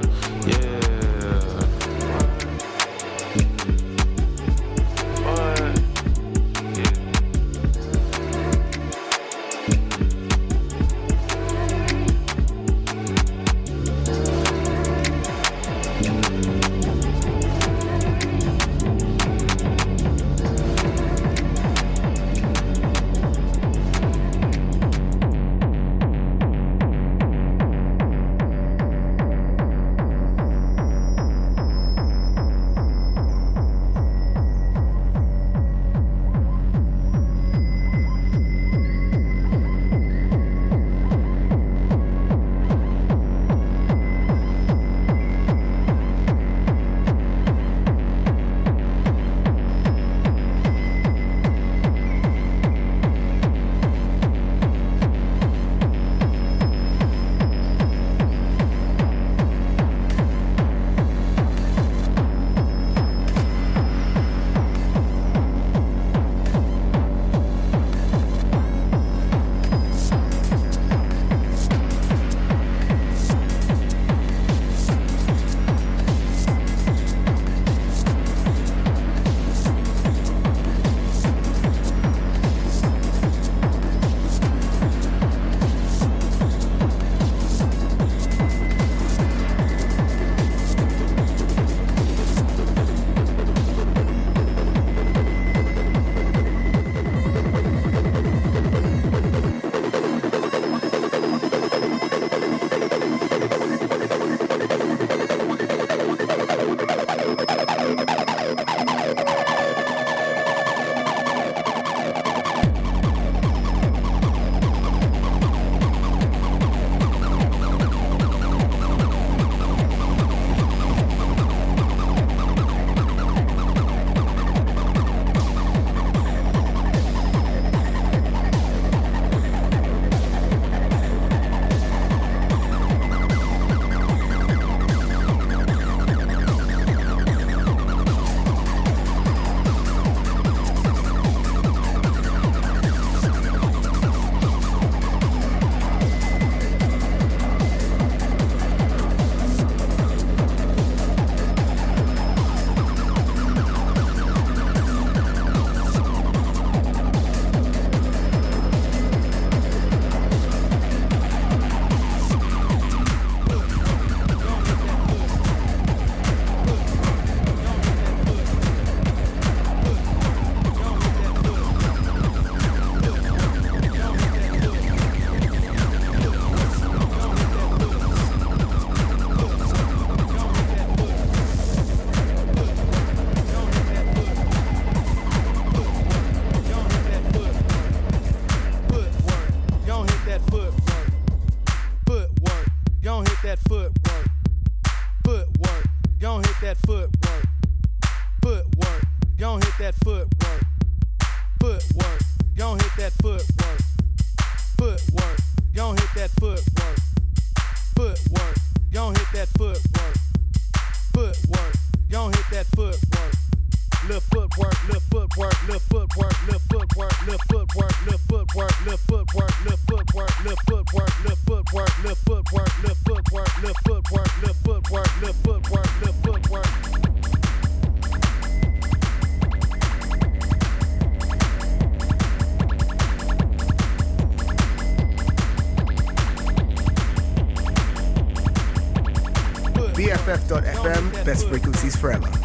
Forever.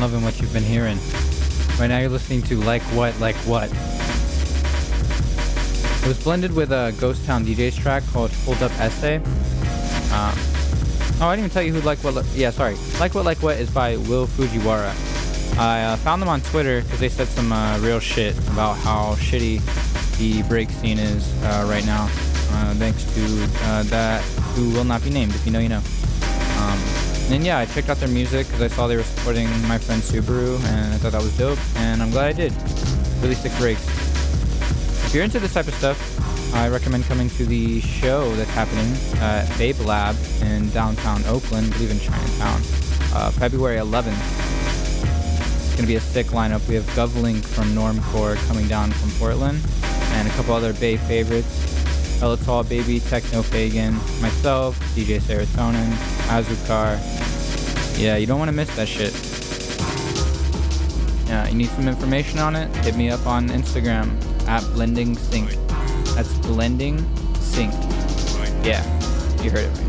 Loving what you've been hearing. Right now, you're listening to Like What, Like What. It was blended with a Ghost Town DJ's track called Hold Up Essay. Um, oh, I didn't even tell you who Like What. Yeah, sorry. Like What, Like What is by Will Fujiwara. I uh, found them on Twitter because they said some uh, real shit about how shitty the break scene is uh, right now. Uh, thanks to uh, that who will not be named. If you know, you know. And yeah, I checked out their music because I saw they were supporting my friend Subaru, and I thought that was dope, and I'm glad I did. Really sick breaks. If you're into this type of stuff, I recommend coming to the show that's happening at Babe Lab in downtown Oakland, I believe in Chinatown, uh, February 11th. It's gonna be a sick lineup. We have Govlink from Normcore coming down from Portland, and a couple other Bay favorites. Ella Tall Baby, Techno Pagan, myself, DJ Serotonin, Azukar. Yeah, you don't want to miss that shit. Yeah, you need some information on it? Hit me up on Instagram at Blending Sync. That's Blending Sync. Yeah, you heard it right.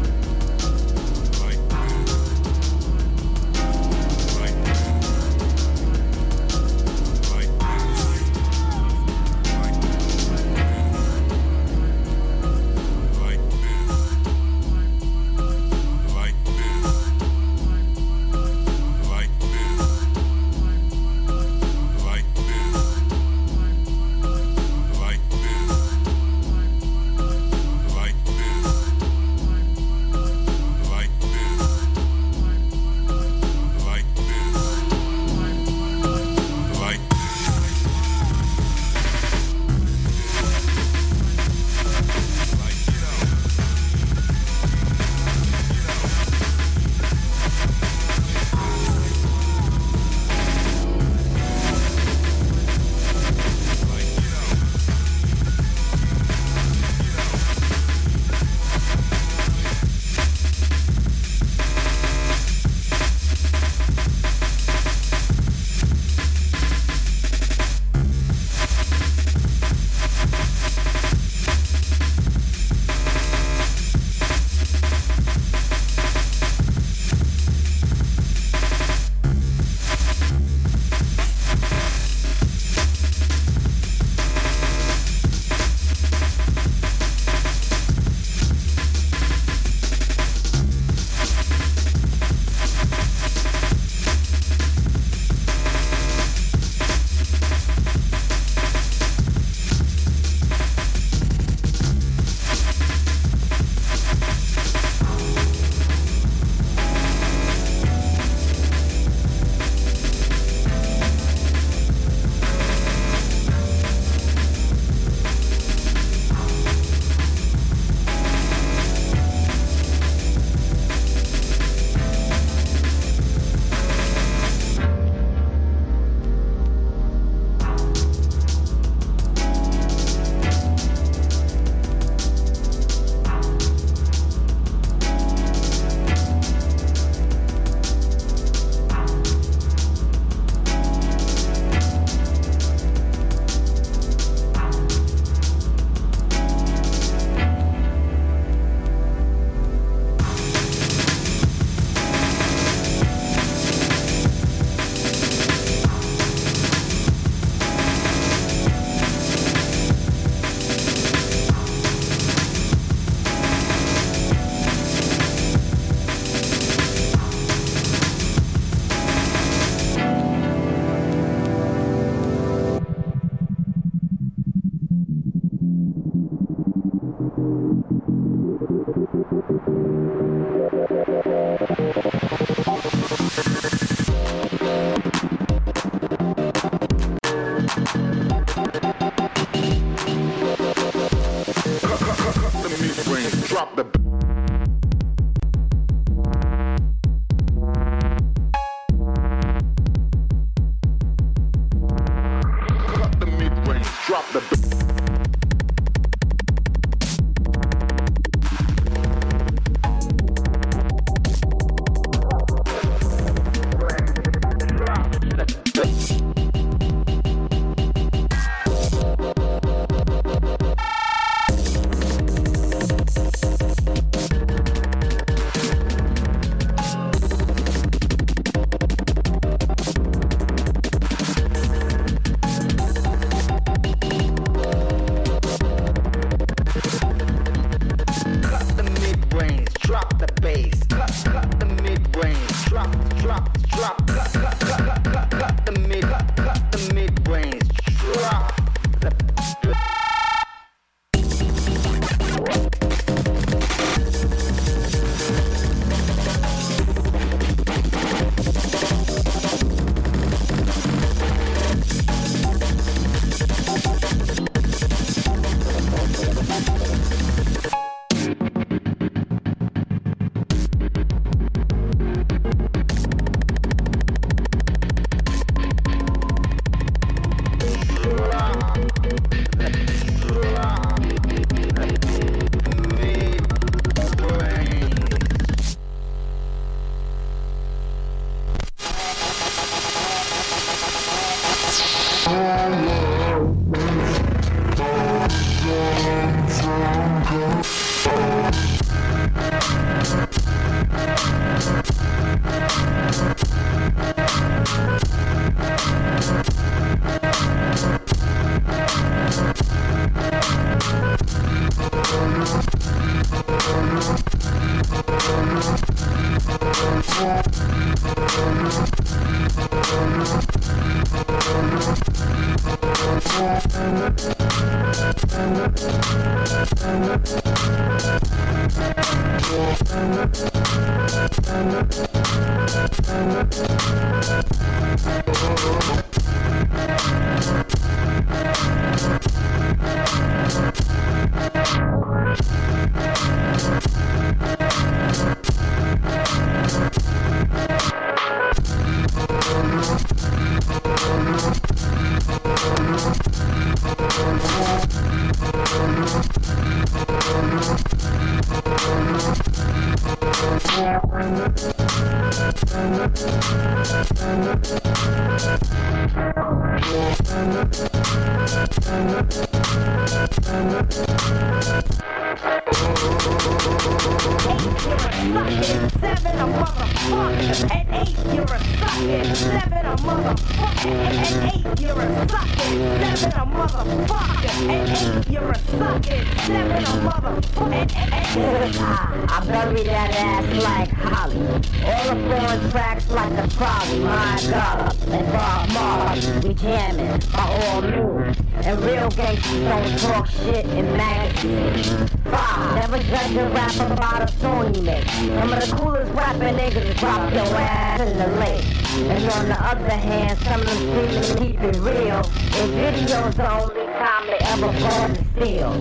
The lake. And on the other hand, some of them screaming keep it real. In videos the only time they ever born to steal.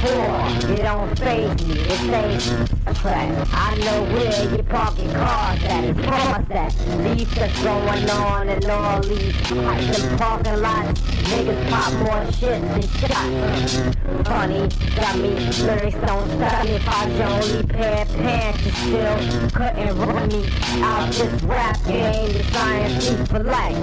Four, it don't phase me, it ain't a track. I know where you parking cars at, it's cars that. Leave that's going on and all these them parking lots. Niggas pop more shit than shots. Funny, got me, lyrics don't stop me if I only pair pants and still couldn't run me out this rap game. The science is for life.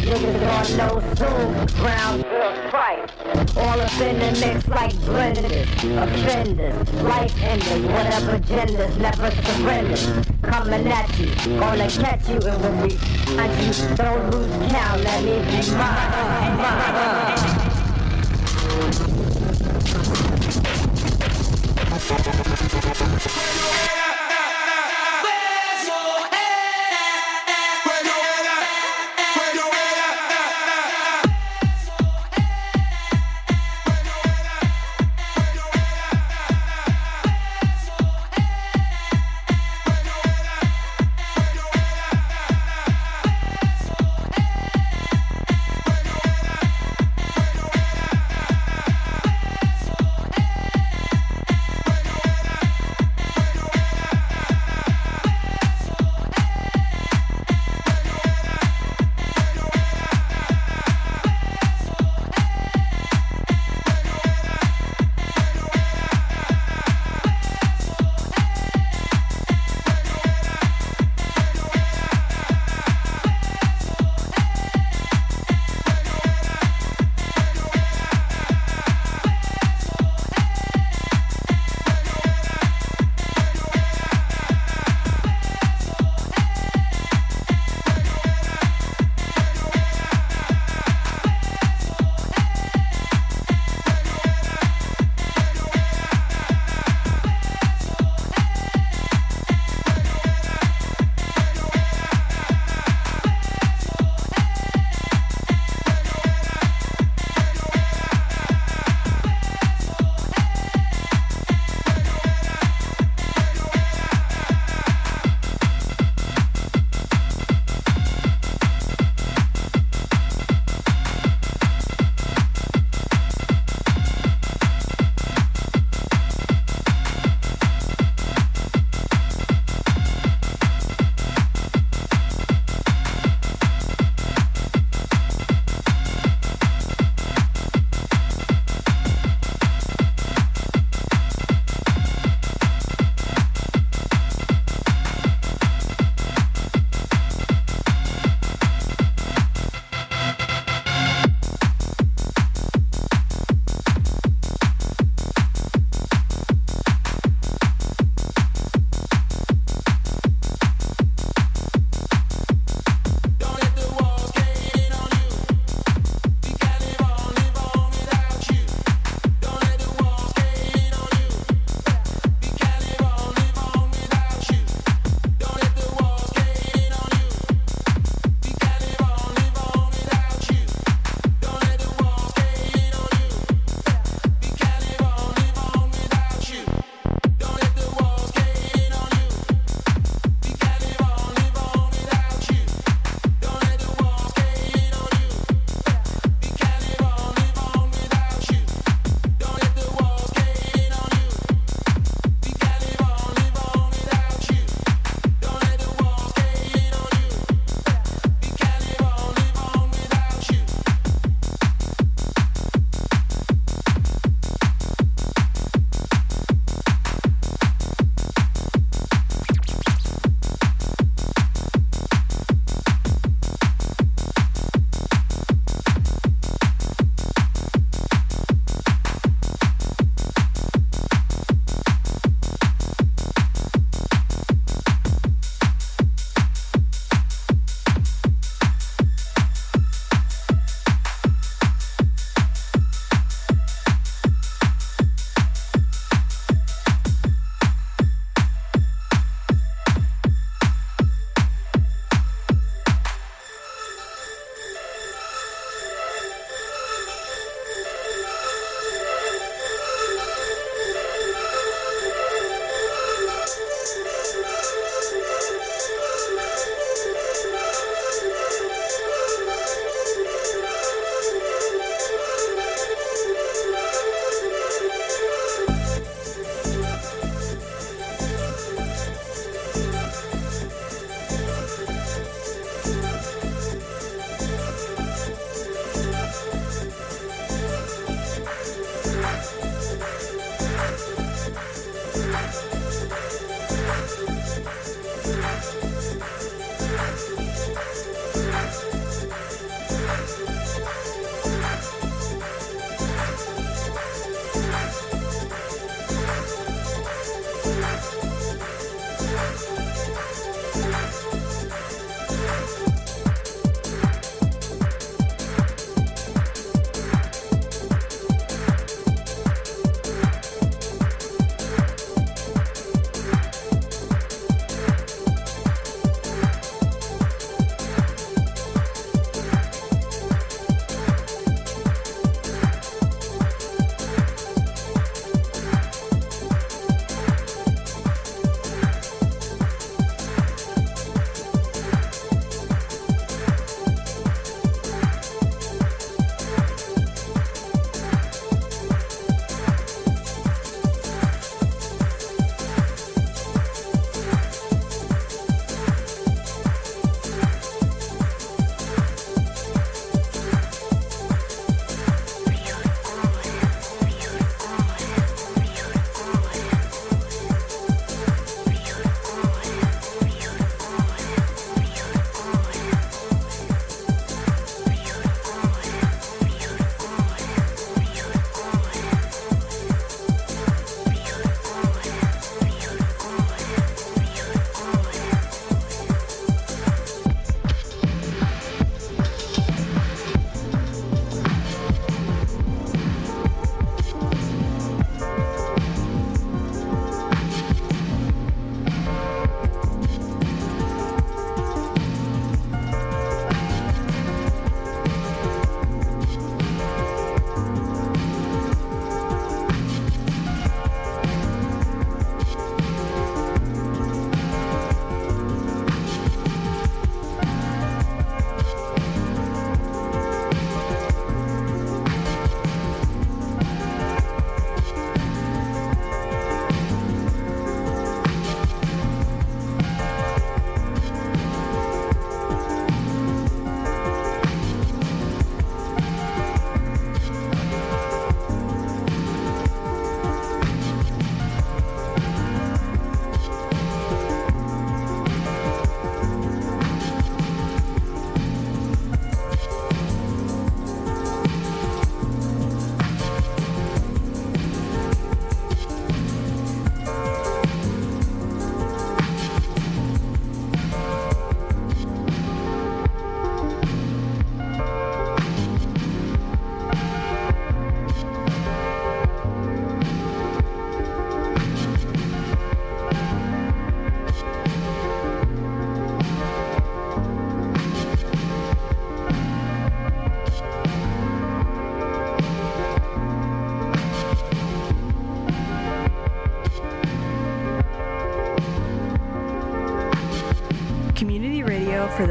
Niggas gonna know soon, girl price. All up in the mix like blenders, offenders, life enders, whatever genders, never surrender. Coming at you, gonna catch you, and when we find you, don't lose count, let me be mine, mine. Pero era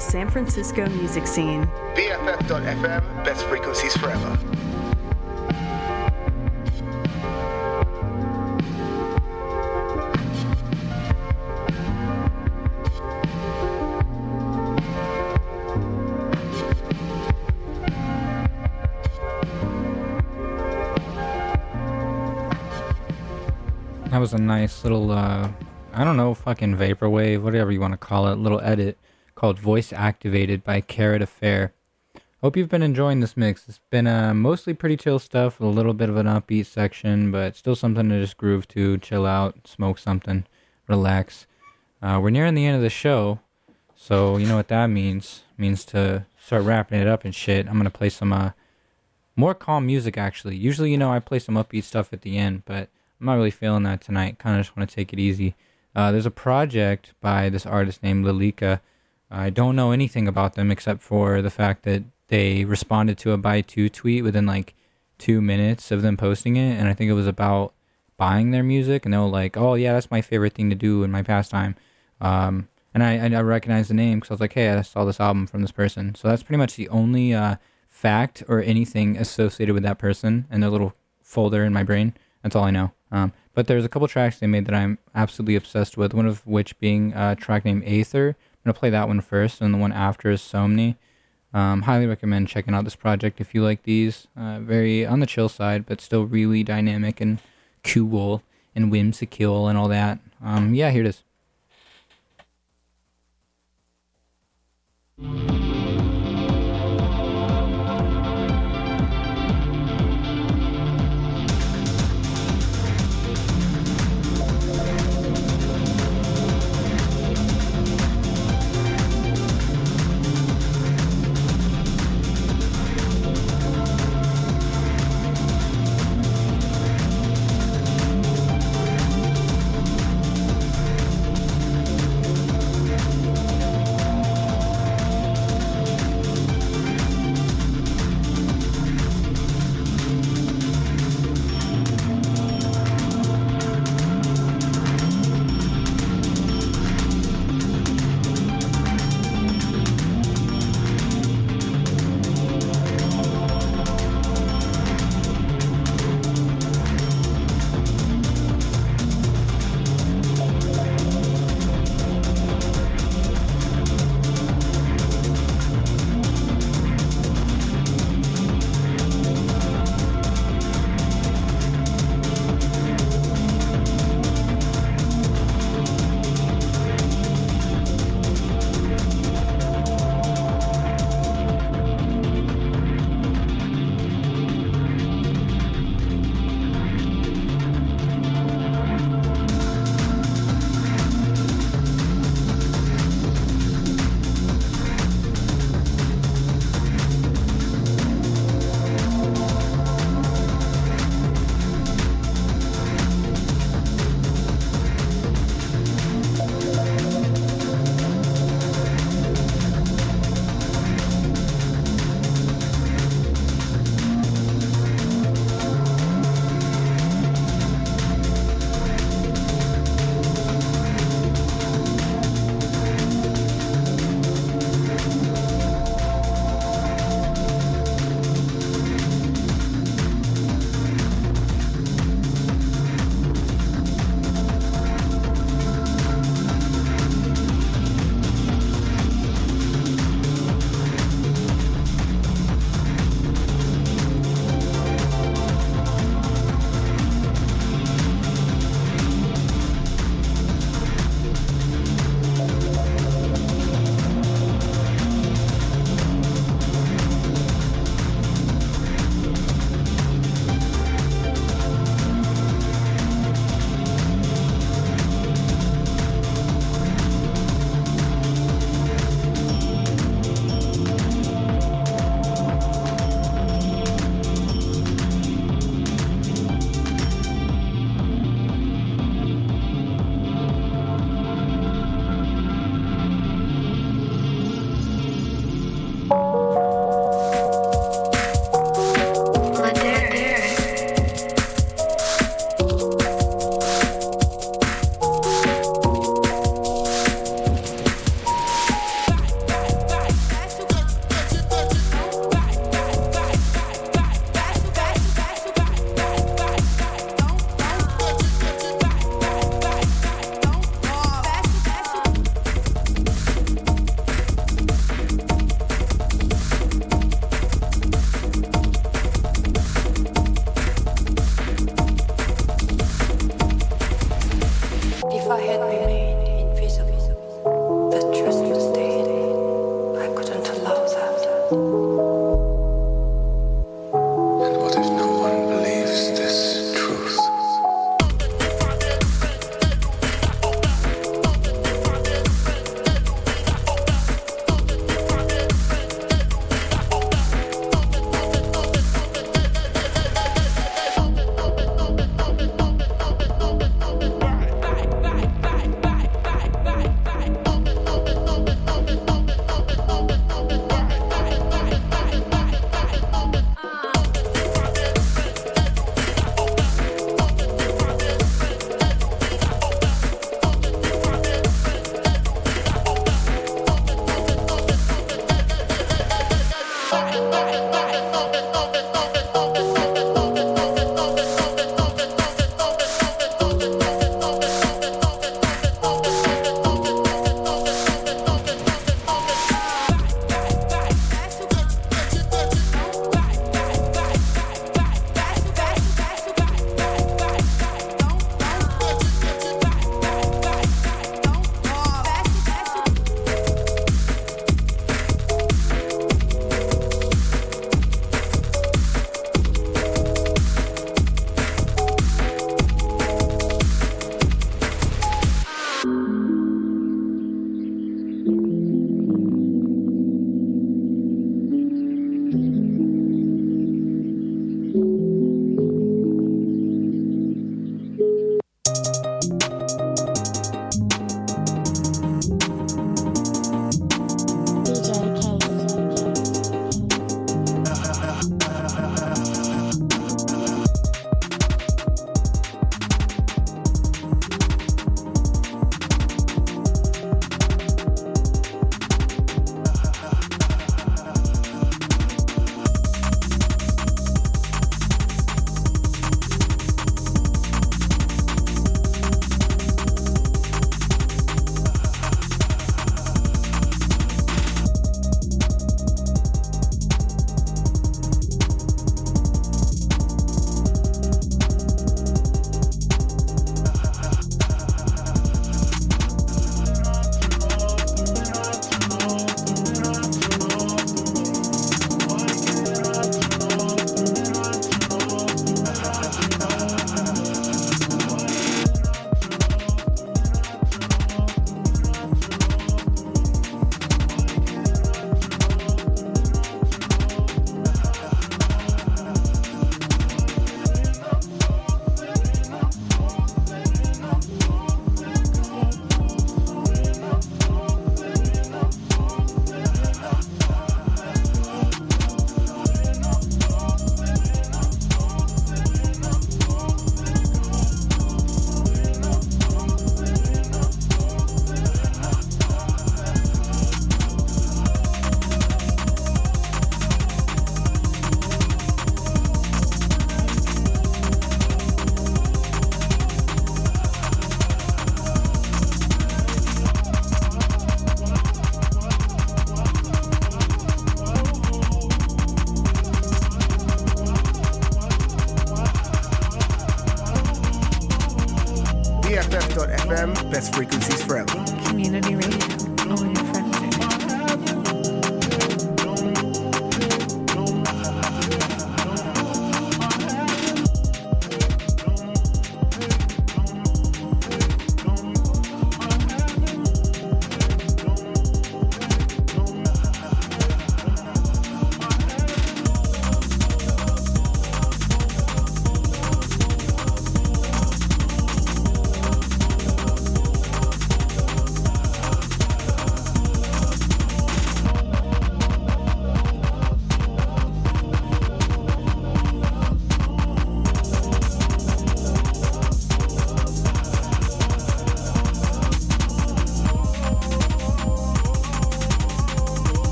the San Francisco music scene. BFF.FM, best frequencies forever. That was a nice little, uh, I don't know, fucking vaporwave, whatever you want to call it, little edit called Voice Activated by Carrot Affair. Hope you've been enjoying this mix. It's been uh, mostly pretty chill stuff, with a little bit of an upbeat section, but still something to just groove to, chill out, smoke something, relax. Uh, we're nearing the end of the show, so you know what that means. It means to start wrapping it up and shit. I'm gonna play some uh, more calm music actually. Usually, you know, I play some upbeat stuff at the end, but I'm not really feeling that tonight. Kind of just want to take it easy. Uh, there's a project by this artist named Lilika. I don't know anything about them except for the fact that they responded to a buy two tweet within like two minutes of them posting it, and I think it was about buying their music, and they were like, "Oh yeah, that's my favorite thing to do in my pastime." Um, and I, I recognized the name because I was like, "Hey, I saw this album from this person." So that's pretty much the only uh, fact or anything associated with that person and their little folder in my brain. That's all I know. Um, but there's a couple tracks they made that I'm absolutely obsessed with. One of which being a track named Aether. I'm gonna play that one first, and the one after is Somni. Um, highly recommend checking out this project if you like these. Uh, very on the chill side, but still really dynamic and cool. and whimsical and all that. Um, yeah, here it is.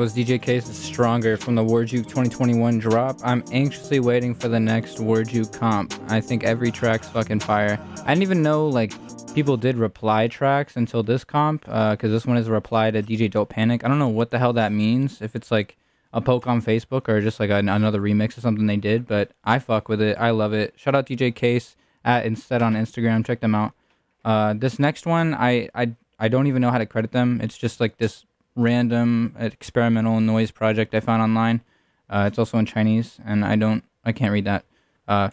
Was DJ Case's Stronger from the Warjuke 2021 drop. I'm anxiously waiting for the next Warjuke comp. I think every track's fucking fire. I didn't even know like people did reply tracks until this comp, because this one is a reply to DJ Dope Panic. I don't know what the hell that means. If it's like a poke on Facebook or just like an, another remix of something they did, but I fuck with it. I love it. Shout out DJ Case at Instead on Instagram. Check them out. Uh, this next one, I, I I don't even know how to credit them. It's just like this random experimental noise project I found online. Uh, it's also in Chinese, and I don't, I can't read that. Uh,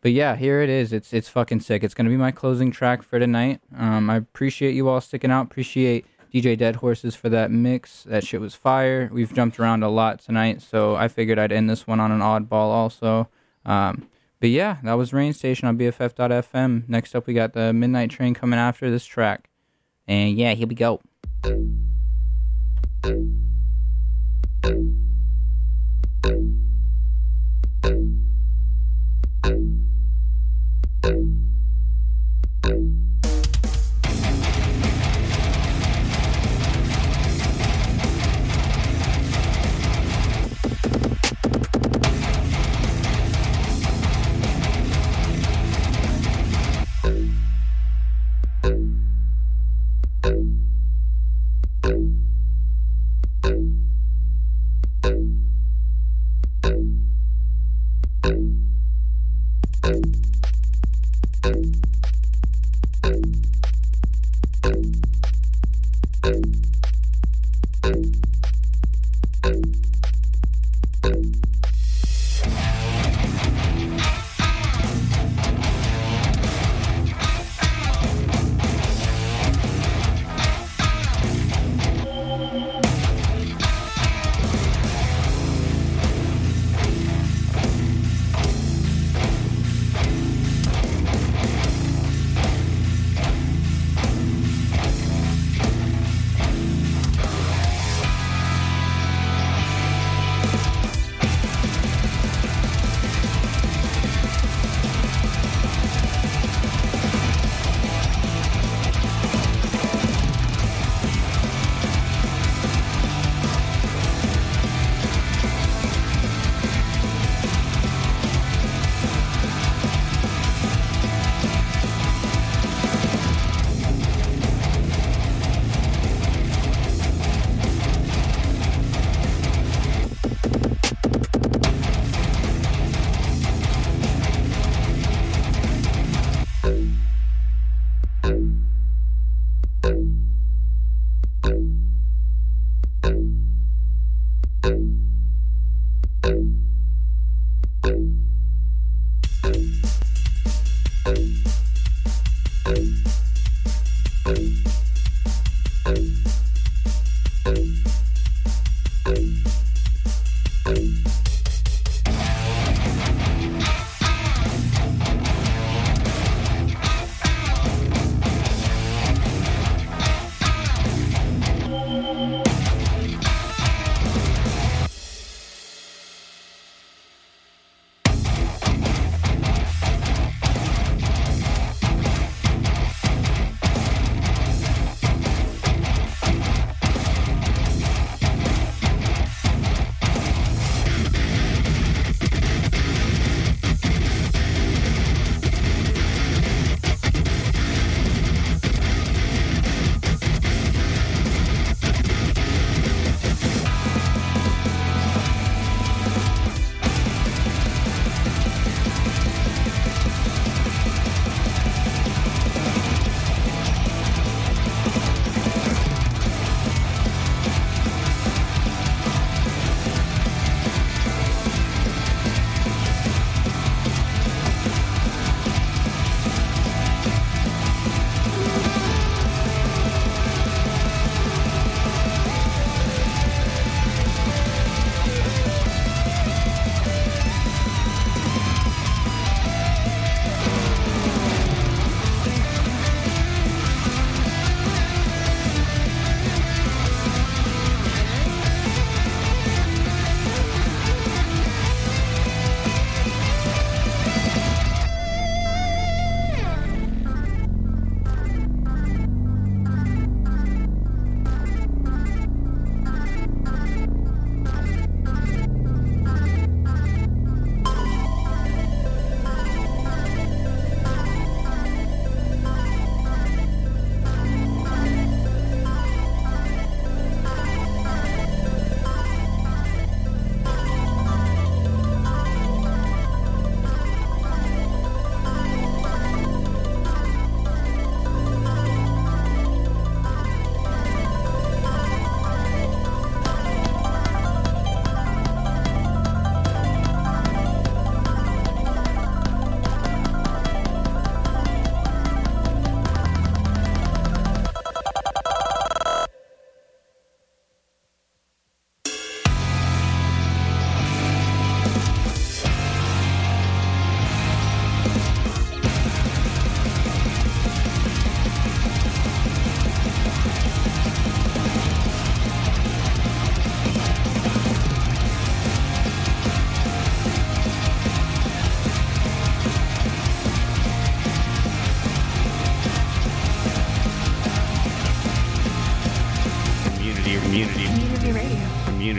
but yeah, here it is. It's it's fucking sick. It's gonna be my closing track for tonight. Um, I appreciate you all sticking out. Appreciate DJ Dead Horses for that mix. That shit was fire. We've jumped around a lot tonight, so I figured I'd end this one on an oddball also. Um, but yeah, that was Rain Station on BFF.FM. Next up, we got the Midnight Train coming after this track. And yeah, here we go. Thank you.